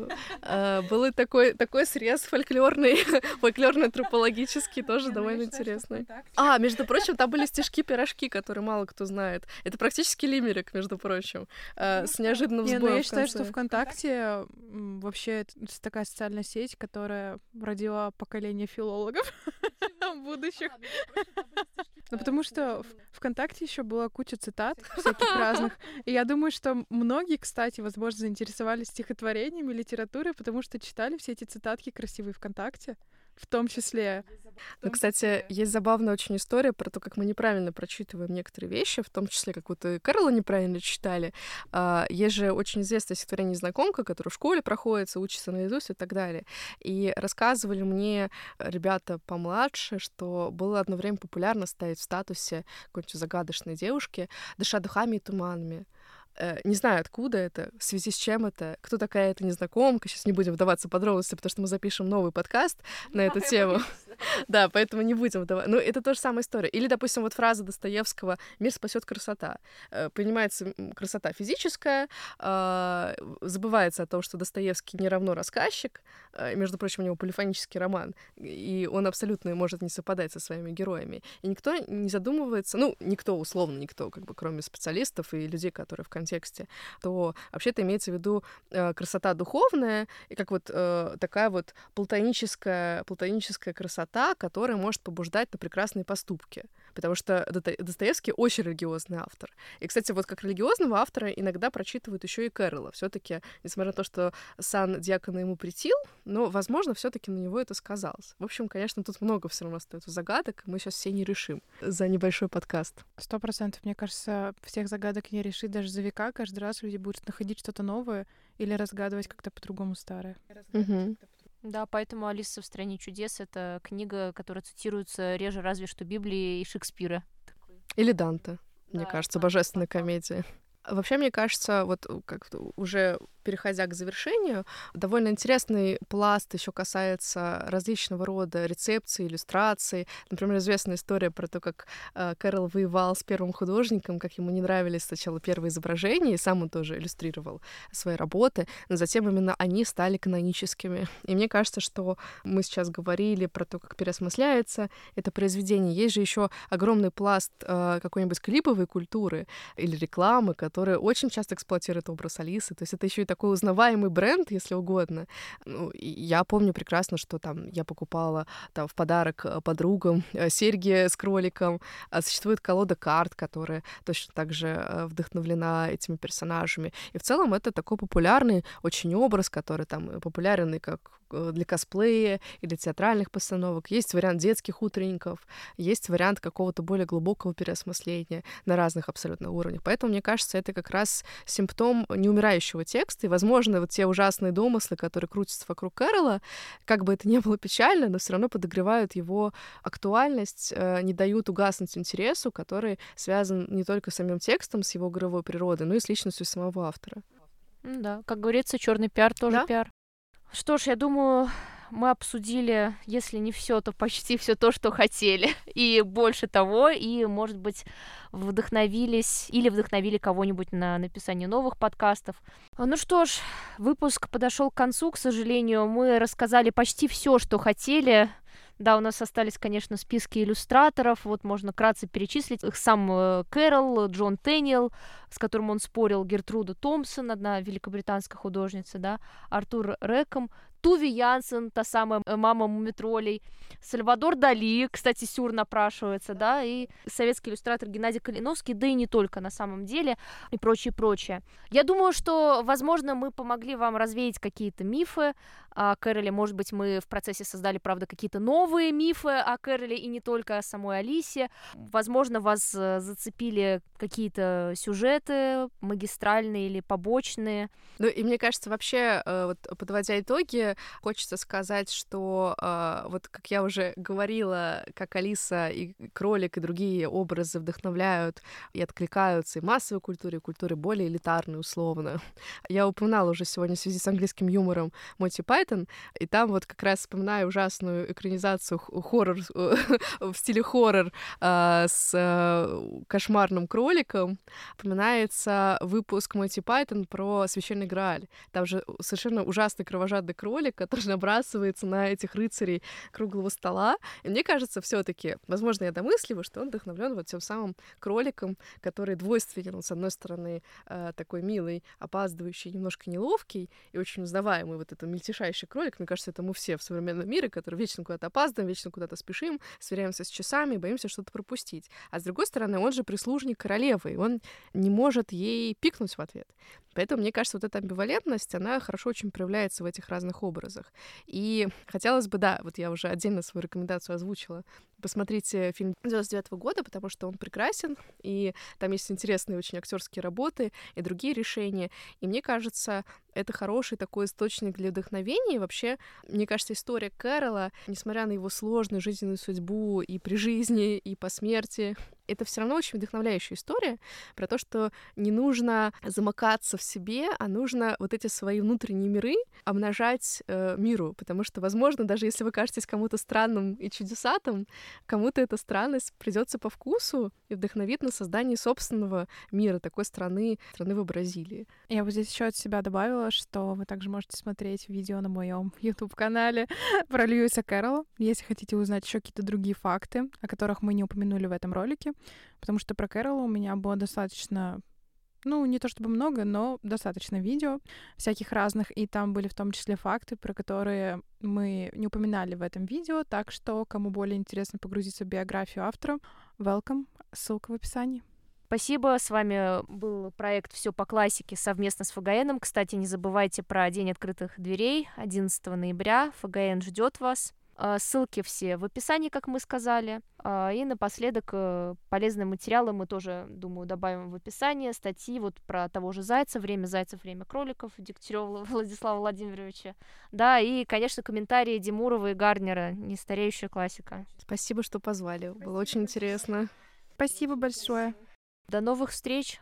А, был такой, такой срез фольклорный, фольклорно-антропологический, тоже довольно интересный. А, между прочим, там были стишки-пирожки, которые мало кто знает. Это практически лимерик, между прочим, а, с неожиданным сбоем Не, ну я считаю, что ВКонтакте вообще такая социальная сеть, которая родила поколение филологов будущих. Ну, потому что в ВКонтакте еще была куча цитат всяких разных. И я думаю, что многие, кстати, возможно, заинтересовались стихотворениями, литературой, потому что читали все эти цитатки красивые ВКонтакте в том числе. Ну, кстати, есть забавная очень история про то, как мы неправильно прочитываем некоторые вещи, в том числе, как вот и Кэрла неправильно читали. А, есть же очень известное стихотворение «Незнакомка», которое в школе проходится, учится наизусть и так далее. И рассказывали мне ребята помладше, что было одно время популярно ставить в статусе какой-нибудь загадочной девушки «Дыша духами и туманами». Э, не знаю, откуда это, в связи с чем это, кто такая эта незнакомка. Сейчас не будем вдаваться в подробности, потому что мы запишем новый подкаст на эту тему. Да, поэтому не будем вдаваться. Ну, это тоже самая история. Или, допустим, вот фраза Достоевского «Мир спасет красота». Э, понимается красота физическая, а, забывается о том, что Достоевский не равно рассказчик, э, между прочим, у него полифонический роман, и он абсолютно может не совпадать со своими героями. И никто не задумывается, ну, никто, условно, никто, как бы, кроме специалистов и людей, которые в конце контексте, то вообще-то имеется в виду э, красота духовная и как вот э, такая вот платоническая, платоническая красота, которая может побуждать на прекрасные поступки. Потому что Достоевский очень религиозный автор. И, кстати, вот как религиозного автора иногда прочитывают еще и Кэрола. Все-таки, несмотря на то, что сан диакона ему притил, но, возможно, все-таки на него это сказалось. В общем, конечно, тут много все равно остается загадок. Мы сейчас все не решим за небольшой подкаст. Сто процентов. Мне кажется, всех загадок не решить даже за века каждый раз люди будут находить что-то новое или разгадывать как-то по-другому старое. Угу. Да, поэтому «Алиса в стране чудес» — это книга, которая цитируется реже разве что Библии и Шекспира. Или Данте, мне да, кажется, божественная комедия. Вообще, мне кажется, вот как уже переходя к завершению, довольно интересный пласт еще касается различного рода рецепций, иллюстраций. Например, известная история про то, как э, Кэрол воевал с первым художником, как ему не нравились сначала первые изображения, и сам он тоже иллюстрировал свои работы, но затем именно они стали каноническими. И мне кажется, что мы сейчас говорили про то, как переосмысляется это произведение. Есть же еще огромный пласт э, какой-нибудь клиповой культуры или рекламы, которая очень часто эксплуатирует образ Алисы. То есть это еще и такой узнаваемый бренд, если угодно. Ну, я помню прекрасно, что там я покупала там в подарок э, подругам э, серьги с кроликом. А существует колода карт, которая точно так же э, вдохновлена этими персонажами. И в целом это такой популярный очень образ, который там популярен и как для косплея и для театральных постановок. Есть вариант детских утренников, есть вариант какого-то более глубокого переосмысления на разных абсолютно уровнях. Поэтому, мне кажется, это как раз симптом неумирающего текста, и, возможно, вот те ужасные домыслы, которые крутятся вокруг Кэрола, как бы это ни было печально, но все равно подогревают его актуальность, э, не дают угаснуть интересу, который связан не только с самим текстом, с его игровой природой, но и с личностью самого автора. Да, как говорится, черный пиар тоже да? пиар. Что ж, я думаю, мы обсудили, если не все, то почти все то, что хотели. И больше того, и, может быть, вдохновились или вдохновили кого-нибудь на написание новых подкастов. Ну что ж, выпуск подошел к концу, к сожалению. Мы рассказали почти все, что хотели. Да, у нас остались, конечно, списки иллюстраторов. Вот можно кратко перечислить их. Сам э, Кэрол, Джон Тенниел, с которым он спорил, Гертруда Томпсон, одна великобританская художница, да, Артур Рэком, Туви Янсен, та самая э, мама мумитролей, Сальвадор Дали, кстати, Сюр напрашивается, да, и советский иллюстратор Геннадий Калиновский, да и не только на самом деле, и прочее, прочее. Я думаю, что, возможно, мы помогли вам развеять какие-то мифы о Кэроле, может быть, мы в процессе создали, правда, какие-то новые мифы о Кэроле и не только о самой Алисе. Возможно, вас э, зацепили какие-то сюжеты магистральные или побочные. Ну, и мне кажется, вообще, э, вот подводя итоги, хочется сказать, что э, вот как я уже говорила, как Алиса и кролик и другие образы вдохновляют и откликаются и массовой культуре, и культуре более элитарной условно. Я упоминала уже сегодня в связи с английским юмором Моти Пайтон, и там вот как раз вспоминаю ужасную экранизацию хоррор в стиле хоррор э, с э, кошмарным кроликом. Упоминается выпуск Моти Пайтон про священный Грааль. Там же совершенно ужасный кровожадный кролик, который набрасывается на этих рыцарей круглого стола. И мне кажется, все таки возможно, я домысливаю, что он вдохновлен вот тем самым кроликом, который двойственен. С одной стороны, э, такой милый, опаздывающий, немножко неловкий и очень узнаваемый вот этот мельтешащий кролик. Мне кажется, это мы все в современном мире, которые вечно куда-то опаздываем, вечно куда-то спешим, сверяемся с часами, боимся что-то пропустить. А с другой стороны, он же прислужник королевы, и он не может ей пикнуть в ответ. Поэтому, мне кажется, вот эта амбивалентность, она хорошо очень проявляется в этих разных образах. И хотелось бы, да, вот я уже отдельно свою рекомендацию озвучила, посмотрите фильм 99 -го года, потому что он прекрасен, и там есть интересные очень актерские работы и другие решения. И мне кажется, это хороший такой источник для вдохновения. И вообще, мне кажется, история Кэрола, несмотря на его сложную жизненную судьбу и при жизни, и по смерти, это все равно очень вдохновляющая история про то, что не нужно замыкаться в себе, а нужно вот эти свои внутренние миры обнажать э, миру, потому что, возможно, даже если вы кажетесь кому-то странным и чудесатым, кому-то эта странность придется по вкусу и вдохновит на создание собственного мира, такой страны, страны в Бразилии. Я вот здесь еще от себя добавила, что вы также можете смотреть видео на моем YouTube-канале про Льюиса Кэрролла, если хотите узнать еще какие-то другие факты, о которых мы не упомянули в этом ролике, потому что про Кэрролла у меня было достаточно ну, не то чтобы много, но достаточно видео всяких разных, и там были в том числе факты, про которые мы не упоминали в этом видео, так что, кому более интересно погрузиться в биографию автора, welcome, ссылка в описании. Спасибо, с вами был проект «Все по классике» совместно с ФГНом. Кстати, не забывайте про День открытых дверей 11 ноября. ФГН ждет вас. А, ссылки все в описании, как мы сказали. А, и напоследок э, полезные материалы мы тоже, думаю, добавим в описание. Статьи вот про того же Зайца, время Зайцев, время кроликов, Дегтярева Владислава Владимировича. Да, и, конечно, комментарии Димурова и Гарнера, нестареющая классика. Спасибо, что позвали. Было очень интересно. Спасибо большое. До новых встреч!